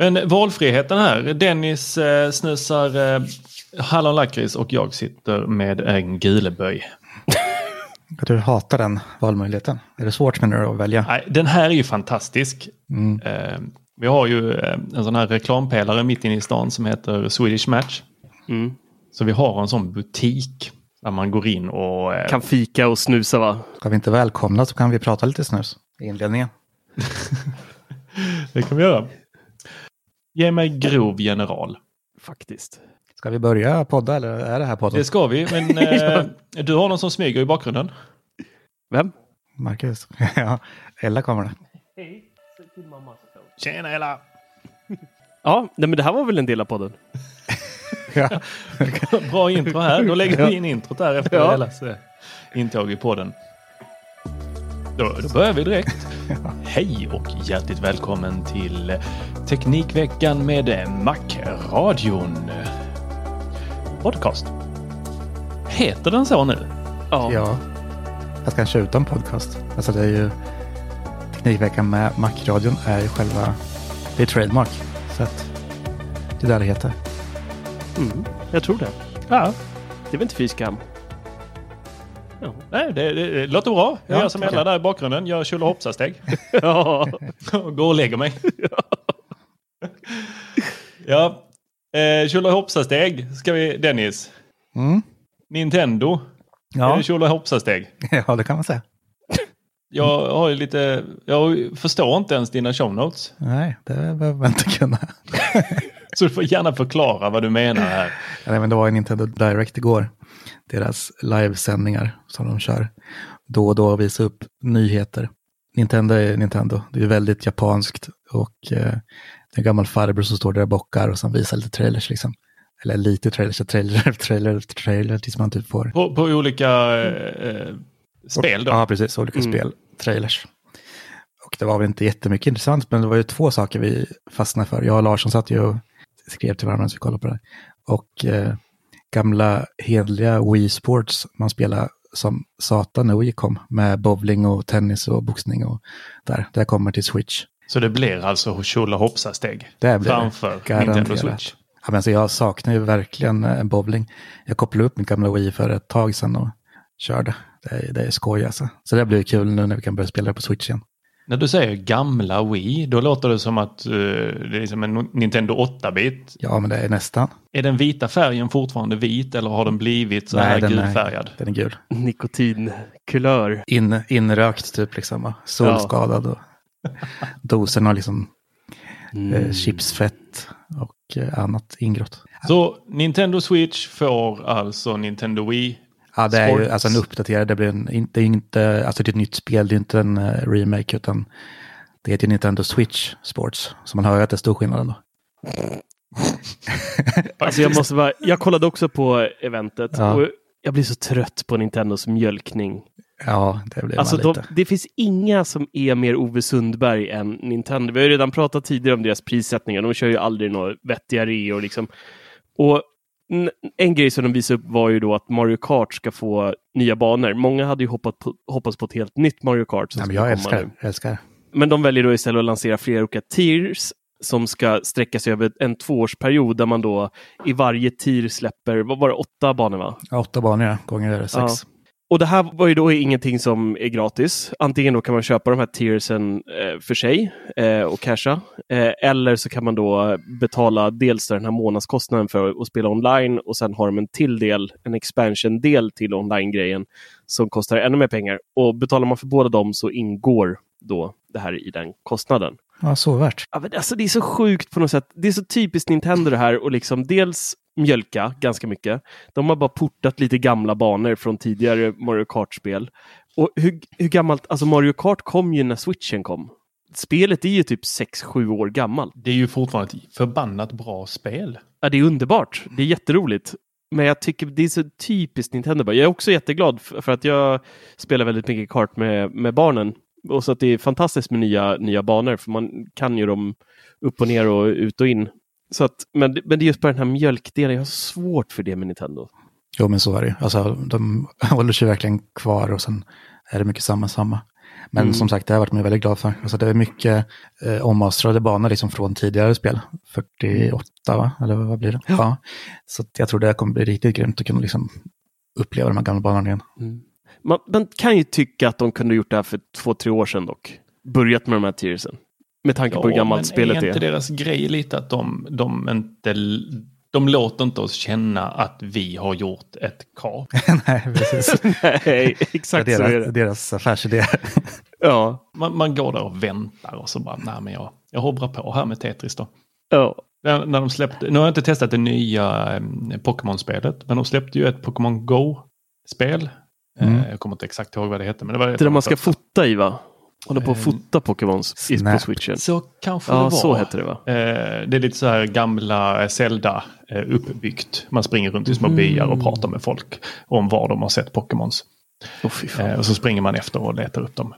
Men valfriheten här. Dennis eh, snusar eh, hallonlakrits och jag sitter med en guleböj. Du hatar den valmöjligheten. Är det svårt menar du att välja? Nej, den här är ju fantastisk. Eh, vi har ju eh, en sån här reklampelare mitt inne i stan som heter Swedish Match. Så vi har en sån butik där man går in och... Eh, Kan fika och snusa va? Ska vi inte välkomna så kan vi prata lite snus i inledningen. Det kan vi göra. Ge mig grov general. Faktiskt. Ska vi börja podda eller är det här podden? Det ska vi, men eh, du har någon som smyger i bakgrunden. Vem? Marcus? ja, Ella kommer det. Tjena Ella! Ja, nej, men det här var väl en del av podden? Bra intro här. Då lägger vi in introt där efter Ja. Ellas eh, intåg i podden. Då, då börjar vi direkt. Hej och hjärtligt välkommen till Teknikveckan med Mac-radion. Podcast. Heter den så nu? Ja. ja. Jag ska köra utan podcast. Alltså det är ju Teknikveckan med Macradion är ju själva, det är trademark. Så att det är där det heter. Mm, jag tror det. Ja. Det är väl inte fy skam? Nej, det, det, det låter bra. Jag Ja, gör som. Ella där i bakgrunden. Jag tjolahoppsasteg. ja. går och lägger mig. ja, eh, tjolahoppsasteg ska vi, Dennis. Mm. Nintendo. Är Ja. det tjolahoppsasteg? ja, det kan man säga. Jag har ju lite, jag förstår inte ens dina show notes. Nej, det behöver man inte kunna. Så du får gärna förklara vad du menar här. Nej, men det var ju Nintendo Direct igår. Deras livesändningar som de kör. Då och då visa upp nyheter. Nintendo är Nintendo. Det är väldigt japanskt och eh, en gammal farbror som står där och bockar och som visar lite trailers liksom. Eller lite trailers, trailer, trailer, trailer tills man typ får. På, på olika eh, spel då. Ja, precis. Olika Mm. spel, trailers. Och det var väl inte jättemycket intressant, men det var ju två saker vi fastnade för. Jag och Larsson satt ju och skrev till varandra så vi kollade på det. Och eh, gamla hedliga Wii Sports, man spelar som satan när Wii kom, med bowling och tennis och boxning och där. Det kommer till Switch. Så det blir alltså tjolahoppsasteg Det det. framför Garanterat. Nintendo Switch. Ja, men så jag saknar ju verkligen eh, bowling. Jag kopplade upp min gamla Wii för ett tag sedan och körde. Det är, det är skoj alltså. Så det blir kul nu när vi kan börja spela det på Switch igen. När du säger gamla Wii, då låter det som att eh, det är som en Nintendo 8-bit. Ja, men det är nästan. Är den vita färgen fortfarande vit eller har den blivit så här den gulfärgad? är, den är gul. Nikotinkulör. In, inrökt typ liksom. Solskadad och dosen har liksom eh, chipsfett och eh, annat ingrått. Så Nintendo Switch får alltså Nintendo Wii. Ja, det är ju alltså en uppdaterad, det blir en, inte, inte, alltså det är ett nytt spel, det är inte en eh, remake utan det heter ju Nintendo Switch Sports. Så man hör ju att det är stor skillnad ändå. Alltså jag måste bara, jag kollade också på eventet Ja. och jag blir så trött på Nintendos mjölkning. Ja, det blir Alltså man de, lite. det finns inga som är mer Ove Sundberg än Nintendo. Vi har ju redan pratat tidigare om deras prissättningar. De kör ju aldrig några vettiga reor liksom. Och en grej som de visade upp var ju då att Mario Kart ska få nya banor. Många hade ju hoppat på, hoppats på ett helt nytt Mario Kart. Som Ja, men jag älskar, älskar. det. Men de väljer då istället att lansera flera olika tiers som ska sträcka sig över en tvåårsperiod där man då i varje tier släpper, vad var det, åtta banor va? Ja, Åtta banor ja, gånger sex. Ja. Och det här var ju då ingenting som är gratis. Antingen då kan man köpa de här tiersen eh, för sig eh, och casha. Eh, eller så kan man då betala dels den här månadskostnaden för att spela online och sen har de en till del, en expansion-del till online-grejen som kostar ännu mer pengar. Och betalar man för båda dem så ingår då det här i den kostnaden. Ja, så värt. Ja, men alltså det är så sjukt på något sätt. Det är så typiskt Nintendo det här och liksom dels mjölka ganska mycket. De har bara portat lite gamla banor från tidigare Mario Kart-spel. Och hur, hur gammalt, alltså Mario Kart kom ju när switchen kom. spelet är ju typ 6-7 år gammalt. Det är ju fortfarande ett förbannat bra spel. Ja, det är underbart. Det är jätteroligt. Men jag tycker det är så typiskt Nintendo. Jag är också jätteglad för att jag spelar väldigt mycket kart med, med barnen. Och så att det är fantastiskt med nya, nya banor, för man kan ju dem upp och ner och ut och in. Så att, men, men det är just bara den här mjölkdelen, jag har svårt för det med Nintendo. Jo, men så är det ju. Alltså, de håller sig verkligen kvar och sen är det mycket samma, samma. Men Mm. som sagt, det har jag varit mig väldigt glad för. Alltså, det är mycket eh, ommastrade banor liksom från tidigare spel. 48, va? Eller vad blir det? Ja. Så att jag tror det kommer bli riktigt grymt att kunna liksom uppleva de här gamla banorna igen. Man, man kan ju tycka att de kunde gjort det här för två, tre år sedan dock. Börjat med de här tiersen. Med tanke på hur gammalt spelet är är. inte deras grej lite att de, de inte... De låter inte oss känna att vi har gjort ett kap. Nej, precis. Nej, Det exakt är så är deras, det. deras affärsidé. Ja, Man, man går där och väntar och så bara, nej men jag, jag hoppar på här med Tetris då. ja. När, när de släppte, nu har jag inte testat det nya eh, Pokémon-spelet, men de släppte ju ett Pokémon Go-spel. Mm. Eh, jag kommer inte exakt ihåg vad det hette. Men det var Det där man ska första. fota i va? Håller på att Eh, fota Pokémons på switchen. Så kanske det Ja, var. så hette det va? Eh, det är lite så här gamla Zelda uppbyggt. Man springer runt i små Mm. byar och pratar med folk om var de har sett Pokémons. Eh, och så springer man efter och letar upp dem.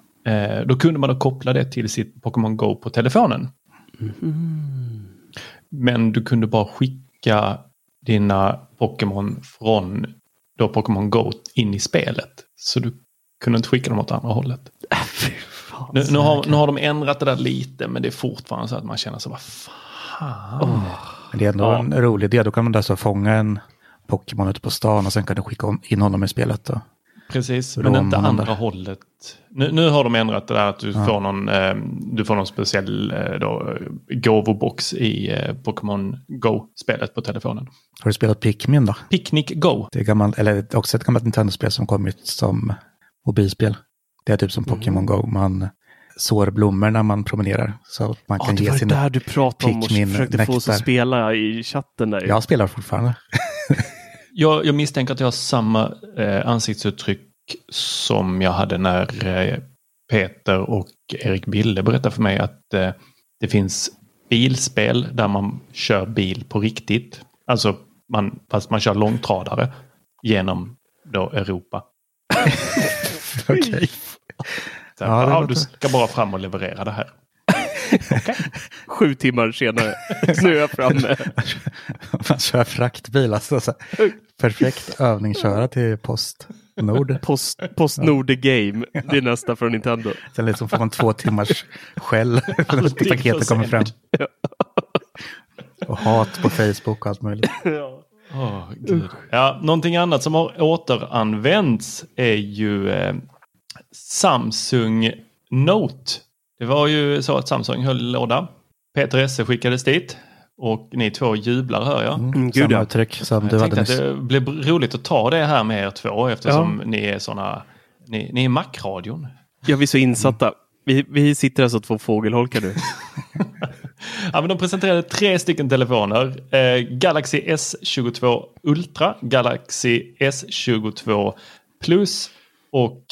Då kunde man då koppla det till sitt Pokémon Go på telefonen. Mm. Men du kunde bara skicka dina Pokémon från då Pokémon Go in i spelet. Så du kunde inte skicka dem åt andra hållet. Fan. Nu, nu, har, nu har de ändrat det där lite men det är fortfarande så att man känner så vad fan. Men det är ändå Ja. en rolig idé. Då kan man alltså fånga en Pokémon ute på stan och sen kan du skicka in honom i spelet. Då. Precis, men inte andra där? hållet. Nu, nu har de ändrat det där att du, Ja. får, någon, eh, du får någon speciell eh, då, gåvobox i eh, Pokémon Go-spelet på telefonen. Har du spelat Pikmin då? Picnic Go. Det är gammalt, eller också ett gammalt Nintendo-spel som kommit som mobilspel. Det är typ som Pokémon Go. Man sår blommor när man promenerar. Så man Ja, kan det ge var det där du pratade om och försökte få oss att nektar. spela i chatten där. Jag spelar fortfarande. Jag, jag misstänker att jag har samma eh, ansiktsuttryck som jag hade när eh, Peter och Erik Bille berättade för mig att eh, det finns bilspel där man kör bil på riktigt. Alltså man, fast man kör långtradare genom då Europa. Okej. Så, Ja, det du ska bara fram och leverera det här. Sju timmar senare. nu är jag framme. Man kör fraktbil. Alltså, så. Perfekt övningsköra till Postnord. Post, Postnord the Game. Det är nästa från Nintendo. Sen liksom får man två timmars skäll när paketet kommer fram. Och hat på Facebook och allt möjligt. Ja. Gud. Ja, någonting annat som har återanvänts är ju eh, Samsung Note. Det var ju så att Samsung höll låda. Peter Esse skickades dit och ni två jublar hör jag. Mm, gud, samma ja. uttryck som du hade nyss. det blev roligt att ta det här med er två eftersom ni är såna ni, ni är Mac-radion. ja, vi är så insatta. Vi, vi sitter alltså två fågelholkar nu. Ja, men de presenterade tre stycken telefoner. Eh, Galaxy S22 Ultra, Galaxy S22 Plus och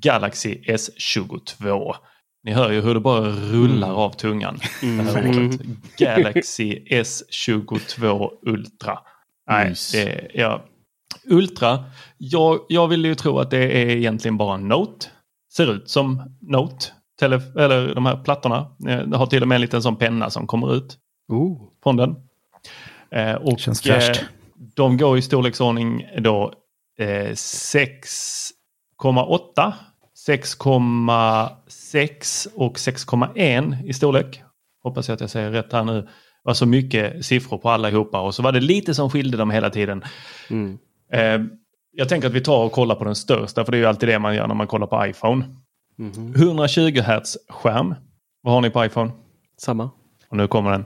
Galaxy S22. Ni hör ju hur det bara rullar av tungan. Mm. ordet. Galaxy S22 Ultra. Nej, Mys. det, ja. Ultra, jag, jag vill ju tro att det är egentligen bara en Note. Ser ut som Note. Tele, eller de här plattorna. Eh, Det har till och med en liten sån penna som kommer ut Oh. från den. Eh, och Känns fräscht. eh, de går i storleksordning då eh, 6,8, 6,6 och 6,1 i storlek. Hoppas jag att jag säger rätt här nu. Det var så mycket siffror på allihopa och så var det lite som skilde dem hela tiden. Mm. Eh, jag tänker att vi tar och kollar på den största för det är ju alltid det man gör när man kollar på iPhone. Mhm. 120 Hz skärm. Vad har ni på iPhone? Samma. Och nu kommer den.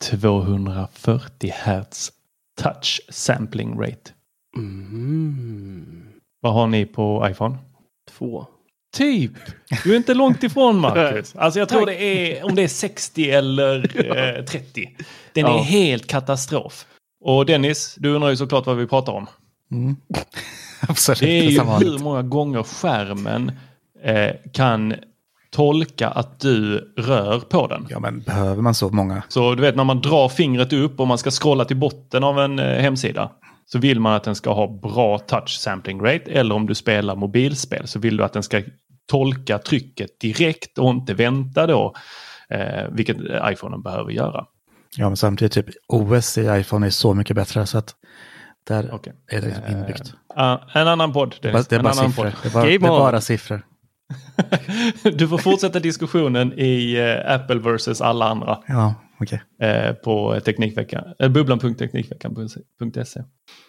240 Hz touch sampling rate. Mm. Vad har ni på iPhone? Två. Typ. Du är inte långt ifrån Marcus. Alltså jag tror det är om det är 60 eller eh, 30. Den är Ja. helt katastrof. Och Dennis, du undrar ju såklart vad vi pratar om. Mm. Absolut, Det är ju hur många gånger skärmen eh, kan tolka att du rör på den. Ja, men behöver man så många? Så du vet när man drar fingret upp och man ska scrolla till botten av en eh, hemsida. Så vill man att den ska ha bra touch sampling rate. Eller om du spelar mobilspel så vill du att den ska tolka trycket direkt och inte vänta då. Eh, vilket iPhonen behöver göra. Ja, men samtidigt typ OS i iPhone är så mycket bättre så att där Okej. är det liksom inbyggt. Uh, en annan podd. Det är Dennis. bara, det är bara annan siffror. podd. Det är bara, det är bara siffror. Du får fortsätta diskussionen i eh, Apple versus alla andra Ja, okej. eh, på Teknikveckan, eh, bubblan.teknikveckan.se.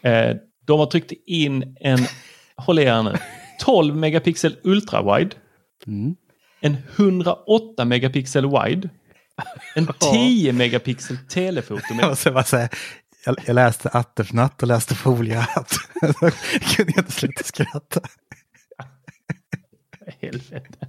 Eh, de har tryckt in en, håll i er nu, 12 megapixel ultrawide, Mm. en 108 megapixel wide, en 10 megapixel telefoto Jag med måste bara säga, jag, jag läste Attersnatt och läste Foliehatt. jag kunde inte sluta skratta. helvete.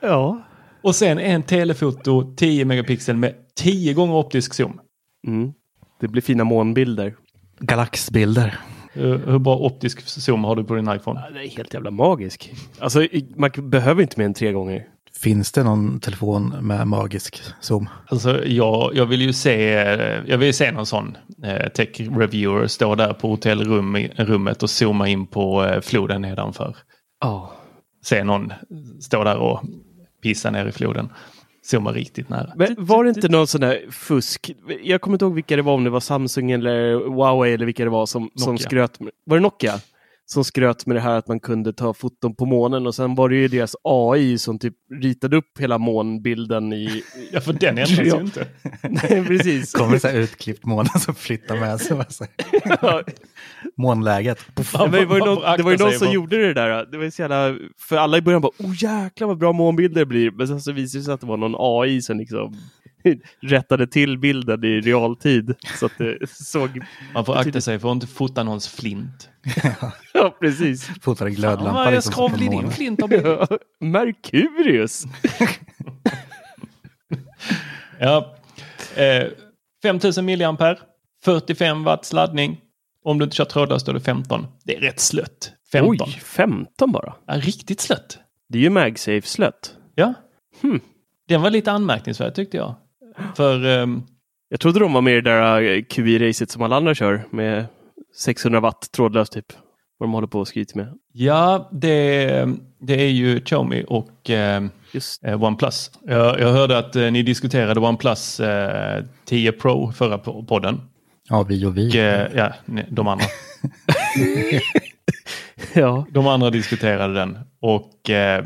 Ja. Och sen en telefoto 10 megapixel med 10 gånger optisk zoom. Mm. Det blir fina månbilder. Galaxbilder. Hur, hur bra optisk zoom har du på din iPhone? Ja, det är helt jävla magisk. Alltså, man behöver inte mer än tre gånger. Finns det någon telefon med magisk zoom? Alltså, jag, jag vill ju se, jag vill se någon sån eh, tech reviewer stå där på hotellrummet och zooma in på eh, floden nedanför. Ja. Se någon stå där och pissa ner i floden. Zooma riktigt nära. Men var det inte någon sån där fusk? Jag kommer inte ihåg vilka det var, om det var Samsung eller Huawei eller vilka det var som, som skröt Var det Nokia? Som skröt med det här att man kunde ta foton på månen och sen var det ju deras AI som typ ritade upp hela månbilden i... Ja, för den ändras ju Ja. inte. Nej, precis. Kommer så här utklippt månen som flyttar med sig? Ja, Månläget. Puff. det var ju, någon, det var ju någon som för- gjorde det där. Det var så jävla, för alla i början bara oh jäklar vad bra månbilder det blir. Men sen så visade det sig att det var någon AI som liksom rättade till bilden i realtid. Så att det såg... Man får akta sig för att inte fota någons flint. Ja, precis. Fotar en glödlampa. Fan, jag liksom, på skravlade in månen. flint av. Ja, Merkurius! Ja. Eh, 5000 milliampere, 45 watts laddning. Om du inte kör trådlöst då är det 15. Det är rätt slött. 15. Oj, 15 bara. Ja, riktigt slött. Det är ju MagSafe-slött. Ja. Hmm. Den var lite anmärkningsvärd tyckte jag. För ehm, Jag trodde de var med i det där eh, QI-racet som alla andra kör med 600 watt trådlöst typ. Vad de håller på och skryter med. ja, det, det är ju Xiaomi och ehm, Just eh, OnePlus. Jag, jag hörde att eh, ni diskuterade OnePlus eh, 10 Pro förra po- podden. Ja, vi och Och, vi. eh, ja, nej, de andra. Ja. De andra diskuterade den och eh,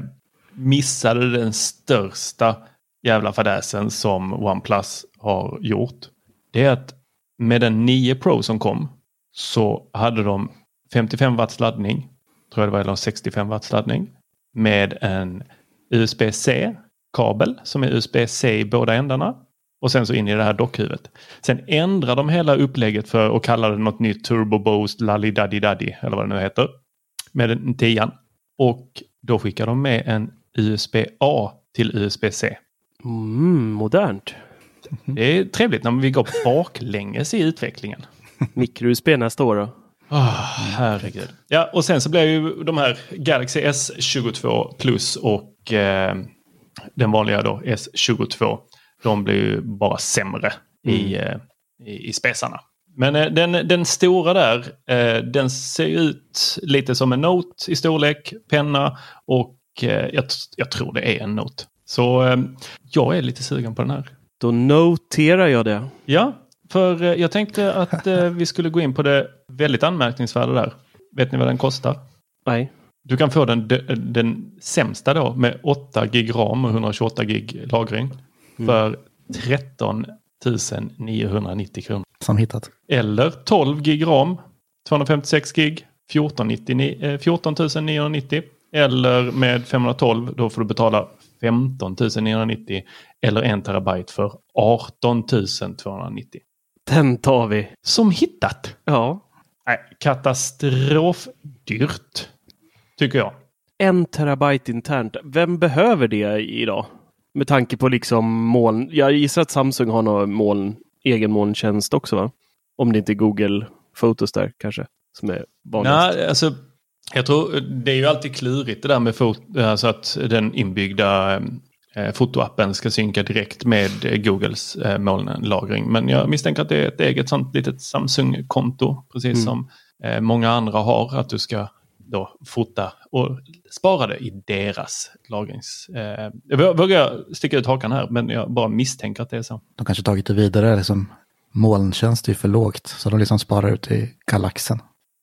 missade den största jävla fadäsen som OnePlus har gjort. Det är att med den 9 Pro som kom så hade de 55 watts laddning, tror jag det var, eller 65 watts laddning, med en USB-C kabel som är USB-C i båda ändarna och sen så in i det här dockhuvudet. Sen ändrar de hela upplägget för att kalla det något nytt Turbo Boost Lalli Daddy Daddy eller vad det nu heter. Med den tian. Och då skickar de med en USB-A till USB-C. Mm, modernt. Det är trevligt när vi går baklänges i utvecklingen. Micro-USB nästa år då? Oh, herregud. Ja, och sen så blir ju de här Galaxy S22 Plus och eh, den vanliga då S22. De blir ju bara sämre i, eh, i, i spesarna. Men eh, den, den stora där, eh, den ser ju ut lite som en Note i storlek, penna och eh, jag, jag tror det är en Note. Så eh, jag är lite sugen på den här. Då noterar jag det. Ja, för eh, jag tänkte att eh, vi skulle gå in på det väldigt anmärkningsvärda där. Vet ni vad den kostar? Nej. Du kan få den, den, den sämsta då med 8 gig ram och 128 gig lagring för 13 990 kronor. Som hittat. Eller 12 gig ram, 256 gig, 14, 99, eh, 14 990. Eller med 512 då får du betala 15 990 eller 1 terabyte för 18 290. Den tar vi. Som hittat. Ja. Nej, katastrofdyrt. Tycker jag. En terabyte internt. Vem behöver det idag? Med tanke på liksom moln. Jag gissar att Samsung har någon moln, egen molntjänst också va? Om det inte är Google Photos där kanske. Som är vanligast. Nej, alltså, Jag tror det är ju alltid klurigt det där med fot, alltså att den inbyggda eh, fotoappen ska synka direkt med Googles eh, molnlagring. Men jag misstänker att det är ett eget sånt litet Samsung-konto, precis mm. som eh, många andra har, att du ska då fota och spara det i deras lagrings... Eh, jag vågar sticka ut hakan här, men jag bara misstänker att det är så. De kanske tagit det vidare, liksom, molntjänst är för lågt, så de liksom sparar ut i galaxen.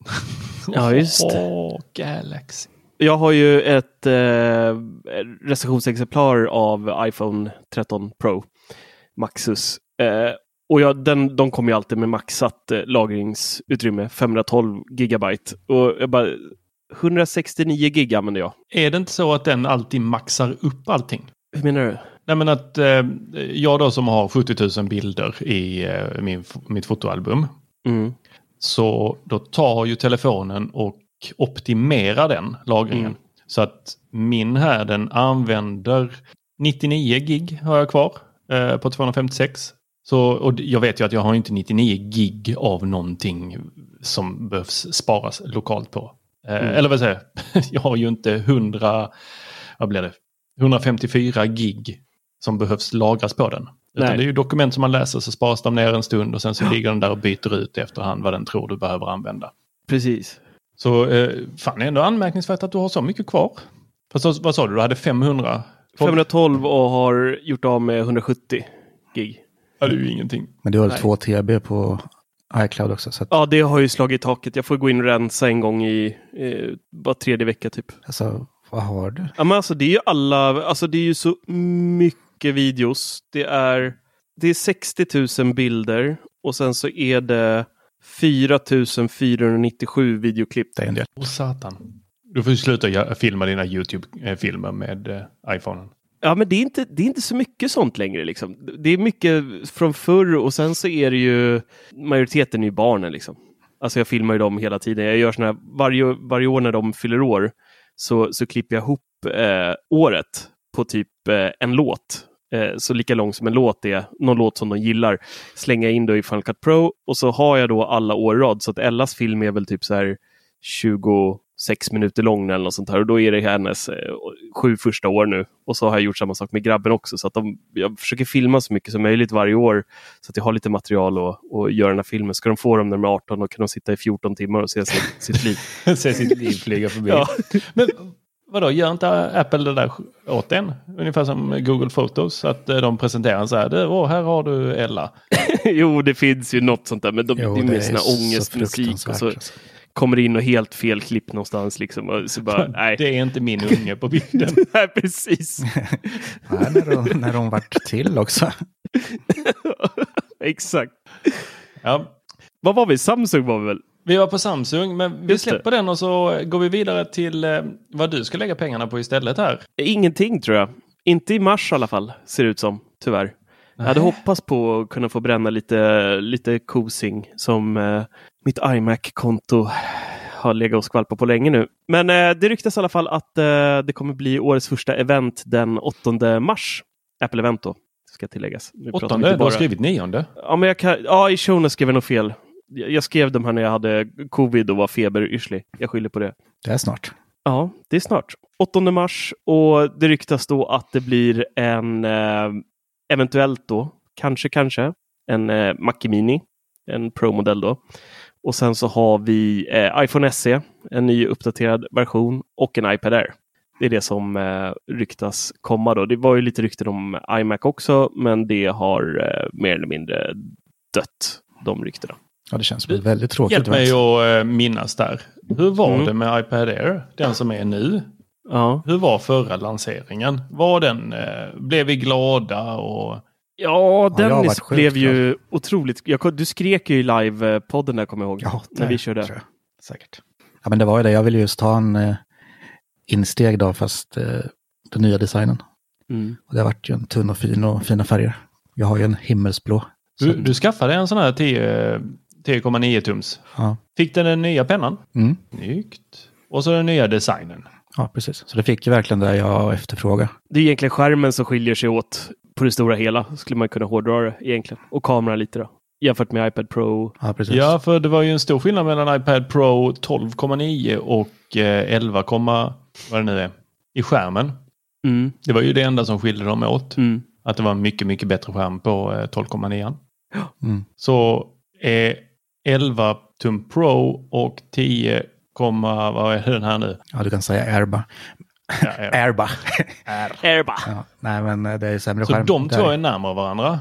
ja, just oh, Galaxy. Jag har ju ett eh, recensionsexemplar av iPhone 13 Pro Maxus. Eh, och jag, den, de kommer ju alltid med maxat eh, lagringsutrymme, 512 gigabyte. Och jag bara, 169 gig använder jag. Är det inte så att den alltid maxar upp allting? Hur menar du? Nej men att eh, jag då som har 70 000 bilder i eh, min, mitt fotoalbum. Mm. Så då tar ju telefonen och optimerar den lagringen. Mm. Så att min här den använder 99 gig har jag kvar eh, på 256. Så, och jag vet ju att jag har inte 99 gig av någonting som behövs sparas lokalt på. Eh, mm. Eller vad säger jag? Jag har ju inte 100, vad blir det? 154 gig som behövs lagras på den. Utan det är ju dokument som man läser så sparas de ner en stund och sen så ligger den där och byter ut efterhand vad den tror du behöver använda. Precis. Så eh, fan, det är ändå anmärkningsvärt att du har så mycket kvar. Fast vad sa du, du hade 500? 512 och har gjort av med 170 gig. Ja, det är ju ingenting. Men du har Nej. 2 TB på iCloud också. Så att... Ja, det har ju slagit taket. Jag får gå in och rensa en gång i eh, var tredje vecka typ. Alltså, vad har du? Ja, men alltså det är ju alla, alltså det är ju så mycket videos. Det är, det är 60 000 bilder och sen så är det 4 497 videoklipp. Det är en del. Åh satan. Du får ju sluta filma dina YouTube-filmer med eh, iPhonen. Ja, men det är, inte, det är inte så mycket sånt längre. Liksom. Det är mycket från förr och sen så är det ju majoriteten är ju barnen. Liksom. Alltså jag filmar ju dem hela tiden. Jag gör såna här, varje, varje år när de fyller år så, så klipper jag ihop eh, året på typ eh, en låt. Eh, så lika lång som en låt är, någon låt som de gillar, slänga in då i Final Cut Pro och så har jag då alla år rad. Så att Ellas film är väl typ så här 20 sex minuter lång eller något sånt här. Och då är det hennes eh, sju första år nu. Och så har jag gjort samma sak med grabben också. Så att de, jag försöker filma så mycket som möjligt varje år. Så att jag har lite material och, och göra den här filmen. Ska de få dem när de är 18 och kan de sitta i 14 timmar och se sitt, sitt liv. se sitt liv flyga förbi. Ja. Men vadå, gör inte Apple det där åt en? Ungefär som Google Photos. Att eh, de presenterar så här, åh här har du Ella. jo, det finns ju något sånt där. Men de, jo, det är mer sån ångestmusik. Och så, alltså kommer in och helt fel klipp någonstans. Liksom, och så bara, nej. Det är inte min unge på bilden. nej, precis. nej, när, de, när de vart till också. Exakt. Ja. Vad var vi? Samsung var vi väl? Vi var på Samsung, men vi släpper den och så går vi vidare till eh, vad du ska lägga pengarna på istället här. Ingenting tror jag. Inte i mars i alla fall, ser det ut som, tyvärr. Nej. Jag hade hoppats på att kunna få bränna lite, lite kosing som eh, mitt iMac-konto har legat och skvalpat på länge nu. Men eh, det ryktas i alla fall att eh, det kommer bli årets första event den 8 mars. Apple Event då, ska tilläggas. Nu 8? Du har skrivit 9? Ja, men jag kan, ja i showen skrev jag nog fel. Jag skrev de här när jag hade covid och var feberyrslig. Jag skyller på det. Det är snart. Ja, det är snart. 8 mars och det ryktas då att det blir en eh, eventuellt då, kanske, kanske, en eh, Mac Mini, en Pro-modell då. Och sen så har vi eh, iPhone SE, en ny uppdaterad version och en iPad Air. Det är det som eh, ryktas komma då. Det var ju lite rykten om iMac också, men det har eh, mer eller mindre dött, de ryktena. Ja, det känns som väldigt tråkigt. Hjälp mig att eh, minnas där. Hur var mm. det med iPad Air, den som är nu? Ja. Hur var förra lanseringen? Var den, eh, blev vi glada och Ja, Dennis ja, blev ju klart. otroligt... Jag, du skrek ju i live-podden där, kommer jag ihåg. Ja, när vi körde. Jag. Säkert. Ja, men det var ju det. Jag ville just ta en eh, insteg då, fast eh, den nya designen. Mm. Och det har varit ju en tunn och fin och fina färger. Jag har ju en himmelsblå. Du, du skaffade en sån här 10,9 tums. Ja. Fick den den nya pennan? Mm. Snyggt. Och så den nya designen. Ja, precis. Så det fick ju verkligen det jag efterfrågade. Det är egentligen skärmen som skiljer sig åt på det stora hela skulle man kunna hårdra det egentligen. Och kameran lite då. jämfört med iPad Pro. Ja, precis. Ja, för det var ju en stor skillnad mellan iPad Pro 12,9 och eh, 11, vad det nu är, i skärmen. Mm, Det var ju det enda som skilde dem åt. mm. Att det var en mycket, mycket bättre skärm på eh, 12,9. Mm. Så är 11 tum Pro och 10, vad är den här nu? Ja, du kan säga Airba. Ja. Airba. Airba. ja, nej, men eh, det är sämre Så skärm. de två är närmare varandra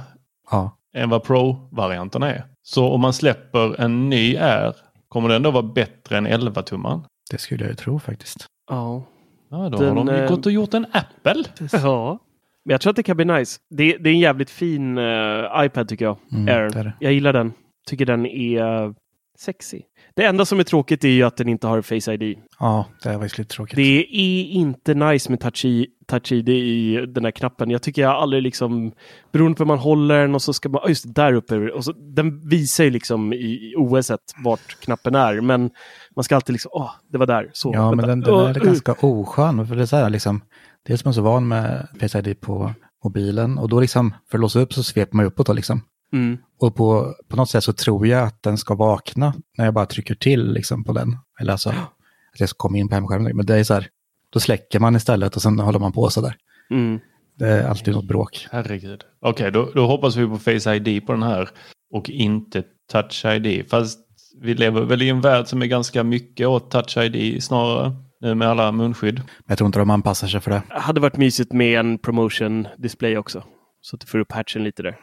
Ja, än vad Pro-varianten är. Så om man släpper en ny Air, kommer den då vara bättre än 11-tummaren? det skulle jag ju tro faktiskt. Ja. Ja, då Den, har de ju eh, gått och gjort en Apple. ja. Men jag tror att det kan bli nice. Det, det är en jävligt fin eh, iPad tycker jag. Mm, Air. det är det. Jag gillar den. Tycker den är sexy. Det enda som är tråkigt är ju att den inte har Face ID. Ja, det är faktiskt lite tråkigt. Det är inte nice med touch, i, touch ID i den här knappen. Jag tycker jag aldrig liksom, beroende på hur man håller den och så ska man, just det, där uppe. Och så, den visar ju liksom i, OS vart knappen är, men man ska alltid liksom, åh, det var där. Så, Ja, men vänta. den, den Åh, är uh. ganska oskön. För det är så här, liksom, dels är man så van med Face ID på mobilen och då liksom, för att låsa upp så sveper man uppåt då liksom. Mm. Och på, på något sätt så tror jag att den ska vakna när jag bara trycker till liksom på den. Eller alltså att jag ska komma in på hemskärmen. Men det är så här, då släcker man istället och sen håller man på så där. Mm. Det är alltid något bråk. Herregud. Okej, då, då hoppas vi på Face ID på den här och inte Touch ID. Fast vi lever väl i en värld som är ganska mycket åt Touch ID snarare. Nu med alla munskydd. Men jag tror inte de anpassar sig för det. hade varit mysigt med en promotion display också. Så att du får upp hatchen lite där.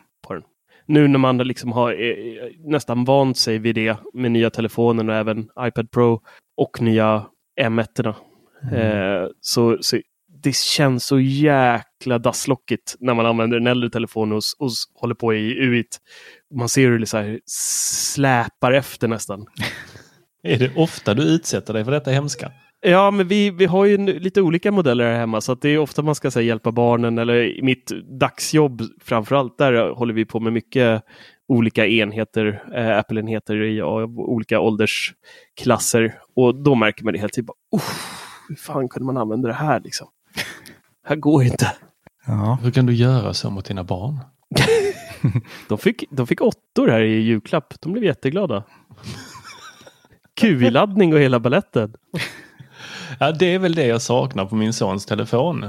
Nu när man liksom har eh, nästan vant sig vid det med nya telefonen och även iPad Pro och nya M1. Eh, så, så det känns så jäkla dasslockigt när man använder en äldre telefon och, och håller på i UIT. Man ser hur det så här släpar efter nästan. Är det ofta du utsätter dig för detta hemska? Ja, men vi, vi har ju lite olika modeller här hemma så att det är ofta man ska säga, hjälpa barnen eller i mitt dagsjobb framförallt där håller vi på med mycket olika enheter, äh, Apple-enheter i olika åldersklasser och då märker man det helt typ, hur fan kunde man använda det här liksom? här går inte. Ja, Hur kan du göra så mot dina barn? De fick, de fick åttor här i julklapp. De blev jätteglada. QI-laddning och hela balletten. Ja, det är väl det jag saknar på min sons telefon.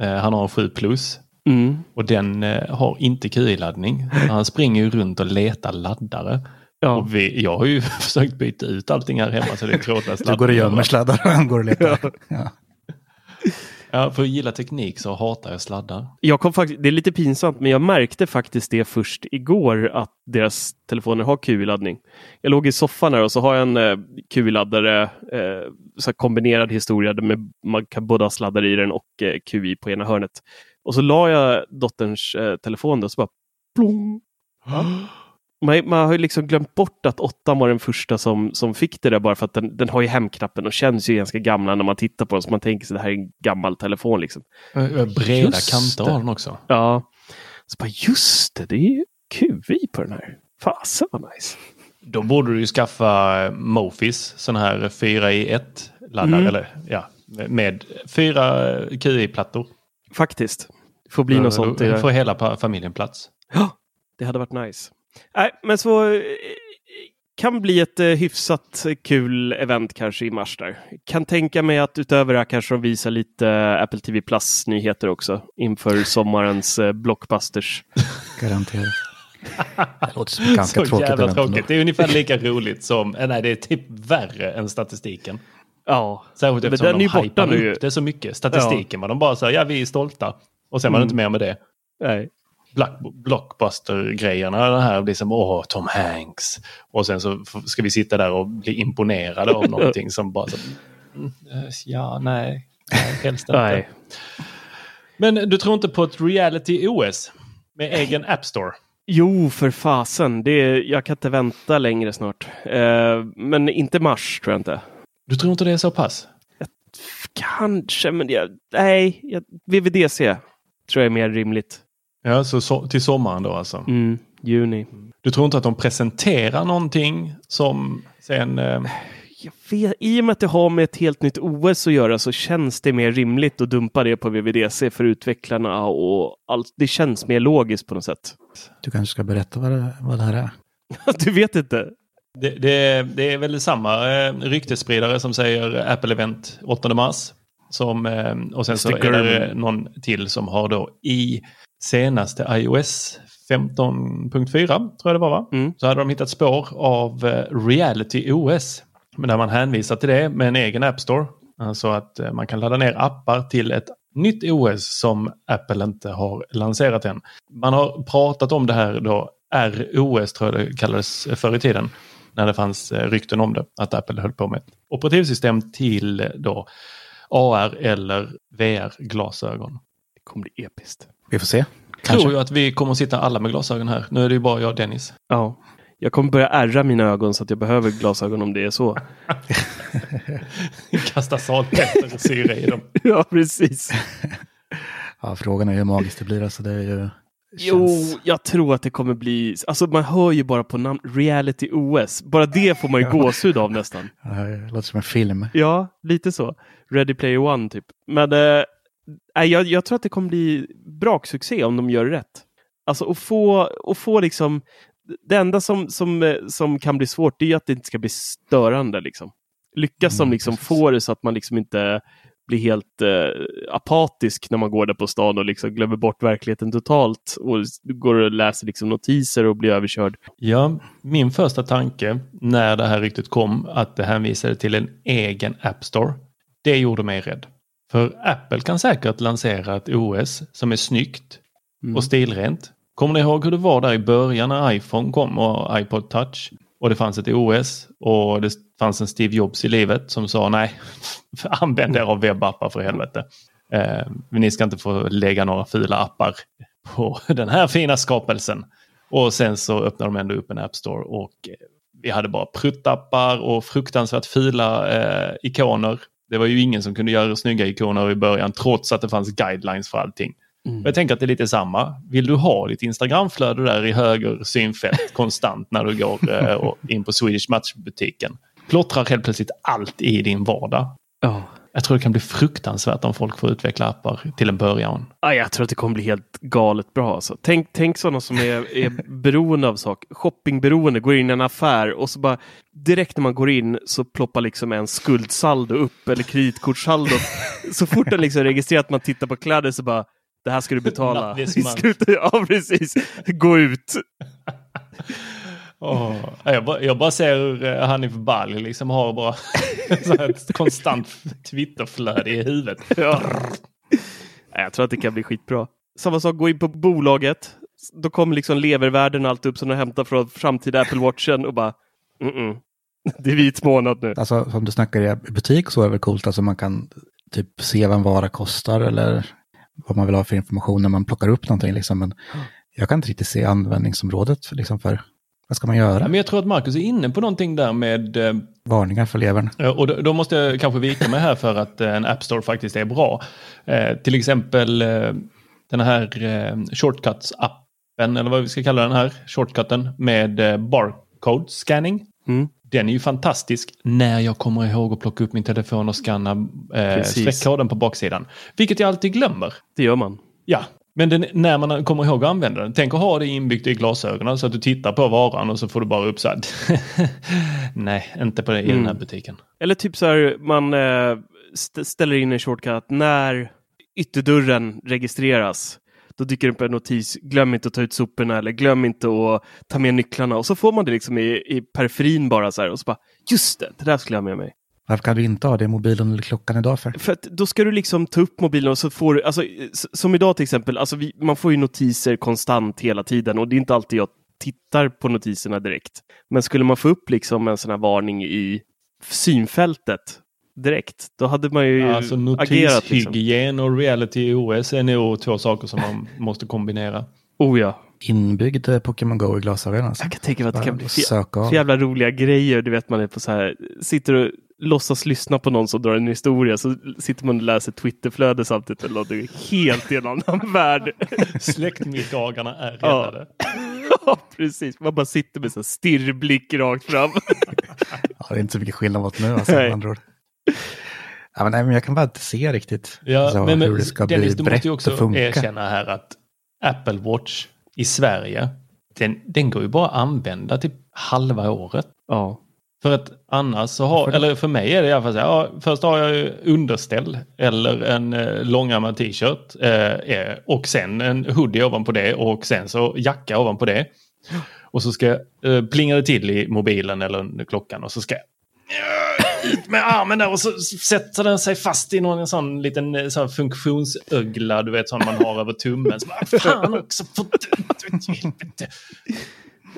Eh, han har en 7 plus Mm. och den eh, har inte QI-laddning. Han springer ju runt och letar laddare. Ja. Och vi, jag har ju försökt byta ut allting här hemma så det är trådlöst du går och gömmer sladdar och han går och letar. Ja. Ja, för att gilla teknik så hatar jag sladdar. Jag kom faktiskt, det är lite pinsamt, men jag märkte faktiskt det först igår att deras telefoner har QI-laddning. Jag låg i soffan här och så har jag en eh, QI-laddare, eh, så här kombinerad historia där med, man kan både ha sladdar i den och eh, QI på ena hörnet. Och så la jag dotterns eh, telefon där och så bara plong. Man, man har ju liksom glömt bort att åttan var den första som, som fick det där bara för att den, den har ju hemknappen och känns ju ganska gamla när man tittar på den. Så man tänker sig det här är en gammal telefon. Liksom. Eh, Breda Just kanter har den också. Ja. Så bara, just det, det är ju QI på den här. Fasen vad nice. Då borde du ju skaffa eh, Mofis, sån här 4 i 1 laddare. Mm. Eller, ja, med fyra eh, QI-plattor. Faktiskt. Det får bli något sånt. Då får hela familjen plats. Ja, det hade varit nice. Nej, men så eh, kan bli ett eh, hyfsat kul event kanske i mars där. Kan tänka mig att utöver det här kanske de visar lite eh, Apple TV Plus nyheter också inför sommarens eh, blockbusters. Garanterat. Det låter som ganska Så tråkigt jävla tråkigt. Det är ungefär lika roligt som, nej det är typ värre än statistiken. Ja, Särskilt Men den är de ju borta nu det så mycket. Statistiken var de bara här, ja vi är stolta. Och sen var det Mm. inte mer med det. nej. Block, Blockbuster-grejerna, det här blir som åh, Tom Hanks. Och sen så ska vi sitta där och bli imponerade av någonting som bara så, ja, nej, nej helst inte. nej. Men du tror inte på ett reality OS med egen App Store? Jo, för fasen. Det är, jag kan inte vänta längre snart. Eh, men inte mars tror jag inte. Du tror inte det är så pass? Kanske, men jag, nej. Jag, VVDC tror jag är mer rimligt. Ja, så, så till sommaren då alltså. Mm, juni. Du tror inte att de presenterar någonting som sen... Eh, Jag vet, I och med att det har med ett helt nytt OS att göra så känns det mer rimligt att dumpa det på VVDC för utvecklarna och allt. Det känns mer logiskt på något sätt. Du kanske ska berätta vad det, vad det här är. Du vet inte? Det, det, det är väl samma eh, ryktesspridare som säger Apple Event 8 mars. Som, eh, och sen så är det någon till som har då i senaste iOS 15.4 tror jag det var va? Mm. Så hade de hittat spår av eh, Reality OS. Men där man hänvisar till det med en egen App Store. Alltså att eh, man kan ladda ner appar till ett nytt OS som Apple inte har lanserat än. Man har pratat om det här då, ROS tror jag det kallades förr i tiden. När det fanns rykten om det, att Apple höll på med ett operativsystem till då AR eller VR-glasögon. Det kommer bli episkt. Vi får se. Tror Kanske. ju att vi kommer att sitta alla med glasögon här. Nu är det ju bara jag och Dennis. Ja. Jag kommer börja ärra mina ögon så att jag behöver glasögon om det är så. Kasta salpeter och syra i dem. ja, precis. Ja, frågan är hur magiskt det blir. Alltså det är ju, Jo, känns- jag tror att det kommer bli... Alltså man hör ju bara på namn Reality OS. Bara det får man ju gåshud av nästan. Det låter som en film. Ja, lite så. Ready Player One typ. Men nej, jag, jag tror att det kommer bli braksuccé om de gör rätt. Alltså att få, att få liksom... Det enda som, som, eh, som kan bli svårt är att det inte ska bli störande. Liksom. Lyckas de Mm, liksom precis. få det så att man liksom inte blir helt eh, apatisk när man går där på stan och liksom glömmer bort verkligheten totalt och går och läser liksom notiser och blir överkörd. Ja, min första tanke när det här ryktet kom att det hänvisade till en egen App Store. Det gjorde mig rädd. För Apple kan säkert lansera ett OS som är snyggt Mm. och stilrent. Kommer ni ihåg hur det var där i början när iPhone kom och iPod Touch? Och det fanns ett OS och det fanns en Steve Jobs i livet som sa nej, använd er av webbappar för helvete. Eh, ni ska inte få lägga några fula appar på den här fina skapelsen. Och sen så öppnade de ändå upp en App Store och eh, vi hade bara pruttappar och fruktansvärt fula eh, ikoner. Det var ju ingen som kunde göra snygga ikoner i början trots att det fanns guidelines för allting. Mm. Jag tänker att det är lite samma. Vill du ha ditt Instagramflöde där i höger synfält konstant när du går eh, in på Swedish Match-butiken? Plottrar helt plötsligt allt i din vardag. Ja. Jag tror det kan bli fruktansvärt om folk får utveckla appar till en början. Ja, jag tror att det kommer bli helt galet bra. Alltså. Tänk, tänk sådana som är, är beroende av saker. Shoppingberoende, går in i en affär och så bara direkt när man går in så ploppar liksom en skuldsaldo upp eller kreditkortssaldo. så fort den liksom registrerar att man tittar på kläder så bara det här ska du betala. Ja, precis. Gå ut. Åh, jag, bara, jag bara ser hur eh, Hanif Bali liksom har bara så här ett konstant Twitterflöde i huvudet. Ja. Jag tror att det kan bli skitbra. Samma sak, gå in på bolaget. Då kommer liksom levervärden och allt upp som de hämtar från framtida Apple Watchen och bara mm -mm. Det är vit månad nu. Alltså som du snackar i butik så är det väl coolt. Alltså man kan typ se vad en vara kostar eller vad man vill ha för information när man plockar upp någonting. Liksom. Men jag kan inte riktigt se användningsområdet för, liksom för vad ska man Ja, göra? men jag tror att Marcus är inne på någonting där med eh, Varningar för levern. Och då, då måste jag kanske vika mig här för att eh, en App Store faktiskt är bra. Eh, till exempel eh, den här eh, Shortcuts-appen, eller vad vi ska kalla den här, shortcutten med eh, barcode scanning. Mm. Den är ju fantastisk när jag kommer ihåg att plocka upp min telefon och scanna eh, streckkoden på baksidan. Vilket jag alltid glömmer. Det gör man. Ja, men den, när man kommer ihåg att använda den. Tänk att ha det inbyggt i glasögonen så att du tittar på varan och så får du bara upp så här. Nej, inte på det, i den här Mm. butiken. Eller typ så här, man eh, st ställer in en shortcut när ytterdörren registreras. Då dyker det upp en notis, glöm inte att ta ut soporna eller glöm inte att ta med nycklarna. Och så får man det liksom i, i periferin bara så här och så bara, just det, det där skulle jag ha med mig. Varför kan du inte ha det i mobilen eller klockan idag för? För att då ska du liksom ta upp mobilen och så får du, alltså, som idag till exempel, alltså vi, man får ju notiser konstant hela tiden och det är inte alltid jag tittar på notiserna direkt. Men skulle man få upp liksom en sån här varning i synfältet direkt, då hade man ju Alltså agerat. Liksom. notishygien och reality OS är nog två saker som man måste kombinera. Oh ja. Inbyggd eh, Pokémon Go i glasögonen. Alltså. Jag kan tänka mig att det kan bli för jävla roliga grejer. Du vet man är på så här, sitter och låtsas lyssna på någon som drar en historia så sitter man och läser Twitterflöde samtidigt eller någonting helt i en annan värld. Släktmiddagarna är Ja. räddade. Ja, precis. Man bara sitter med så här stirrblick rakt fram. Ja, det är inte så mycket skillnad mot nu. Alltså, Nej. andra ord. ja, men, nej, men jag kan bara inte se riktigt Ja, alltså, men, men hur det ska Dennis, bli du måste brett ju och också funka. erkänna här att Apple Watch i Sverige, den, den går ju bara att använda till halva året. Ja. För att annars så har, eller för mig är det i alla fall så här, ja, först har jag ju underställ eller en eh, långärmad t-shirt eh, eh, och sen en hoodie ovanpå det och sen så jacka ovanpå det. Och så ska jag eh, plinga det till i mobilen eller klockan och så ska jag ut med armen där och så sätter den sig fast i någon sån liten eh, sån funktionsögla, du vet sån man har över tummen. Så bara, fan också, för.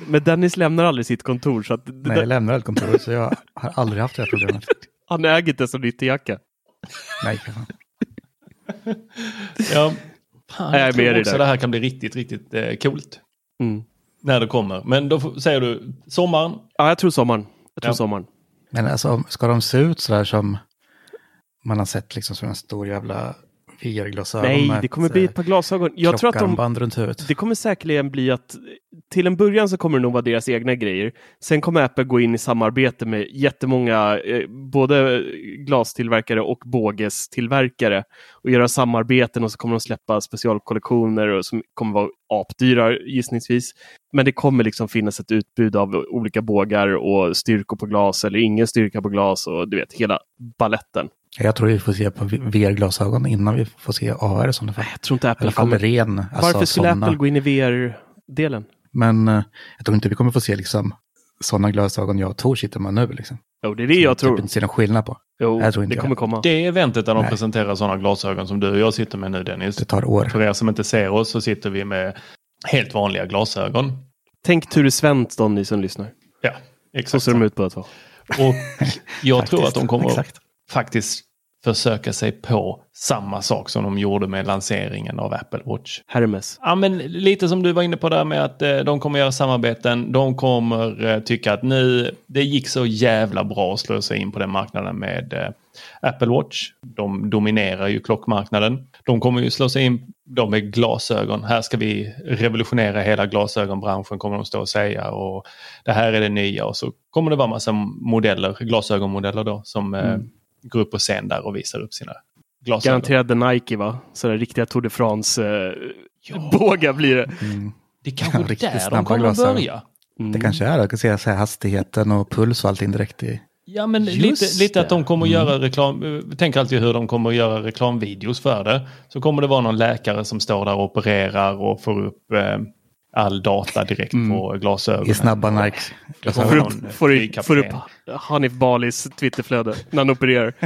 Men Dennis lämnar aldrig sitt kontor så att Nej, jag där, lämnar ett kontor så jag har aldrig haft det här problemet. han äger inte ens en ytterjacka. Nej, fan. Ja, fan, Jag jag tror också där. det här kan bli riktigt, riktigt eh, coolt. Mm. När det kommer. Men då får- säger du sommaren. Ja, jag tror sommaren. Jag tror Ja. sommaren. Men alltså, ska de se ut sådär som man har sett liksom som en stor jävla VR-glasögon Nej, det kommer ett, bli ett par glasögon. Jag tror att de, runt huvudet. det kommer säkerligen bli att till en början så kommer det nog vara deras egna grejer. Sen kommer Apple gå in i samarbete med jättemånga, eh, både glastillverkare och bågestillverkare och göra samarbeten och så kommer de släppa specialkollektioner och som kommer vara apdyra gissningsvis. Men det kommer liksom finnas ett utbud av olika bågar och styrkor på glas eller ingen styrka på glas och du vet hela balletten. Jag tror vi får se på VR-glasögon innan vi får se AR sådana fall. Jag tror inte Apple kommer... ren. Alltså, Varför skulle såna. Apple gå in i VR-delen? Men eh, jag tror inte vi kommer få se liksom sådana glasögon jag och Tor sitter med nu. Liksom. Jo, det är det jag Typ tror. inte ser någon skillnad på. Jo, jag tror inte det jag. kommer komma. Det eventet där de Nej. presenterar sådana glasögon som du och jag sitter med nu Dennis. Det tar år. För er som inte ser oss så sitter vi med helt vanliga glasögon. Tänk Ture Svensson, ni som lyssnar. Ja, Så exakt. ser de ut båda två. Och jag tror att de kommer Exakt. Faktiskt försöka sig på samma sak som de gjorde med lanseringen av Apple Watch. Hermes. Ja, men lite som du var inne på där med att eh, de kommer göra samarbeten. De kommer eh, tycka att nu, det gick så jävla bra att slå sig in på den marknaden med eh, Apple Watch. De dominerar ju klockmarknaden. De kommer ju slå sig in de med glasögon. Här ska vi revolutionera hela glasögonbranschen kommer de stå och säga. Och det här är det nya och så kommer det vara massa modeller, glasögonmodeller då som eh, går upp på scen där och visar upp sina glasögon. Garanterade Nike va? Sådana riktiga Tour de France-bågar blir det. Mm. Det är kanske Riktigt där de kommer att börja. Mm. Det kanske är det. Jag kan se så här hastigheten och puls och allting direkt i. Ja, men Just lite, lite att de kommer att göra reklam. Vi tänker alltid hur de kommer att göra reklamvideos för det. Så kommer det vara någon läkare som står där och opererar och får upp eh, all data direkt på glasögonen. I snabba Nike. Får upp, får, får upp. Hanif Balis Twitterflöde när han opererar.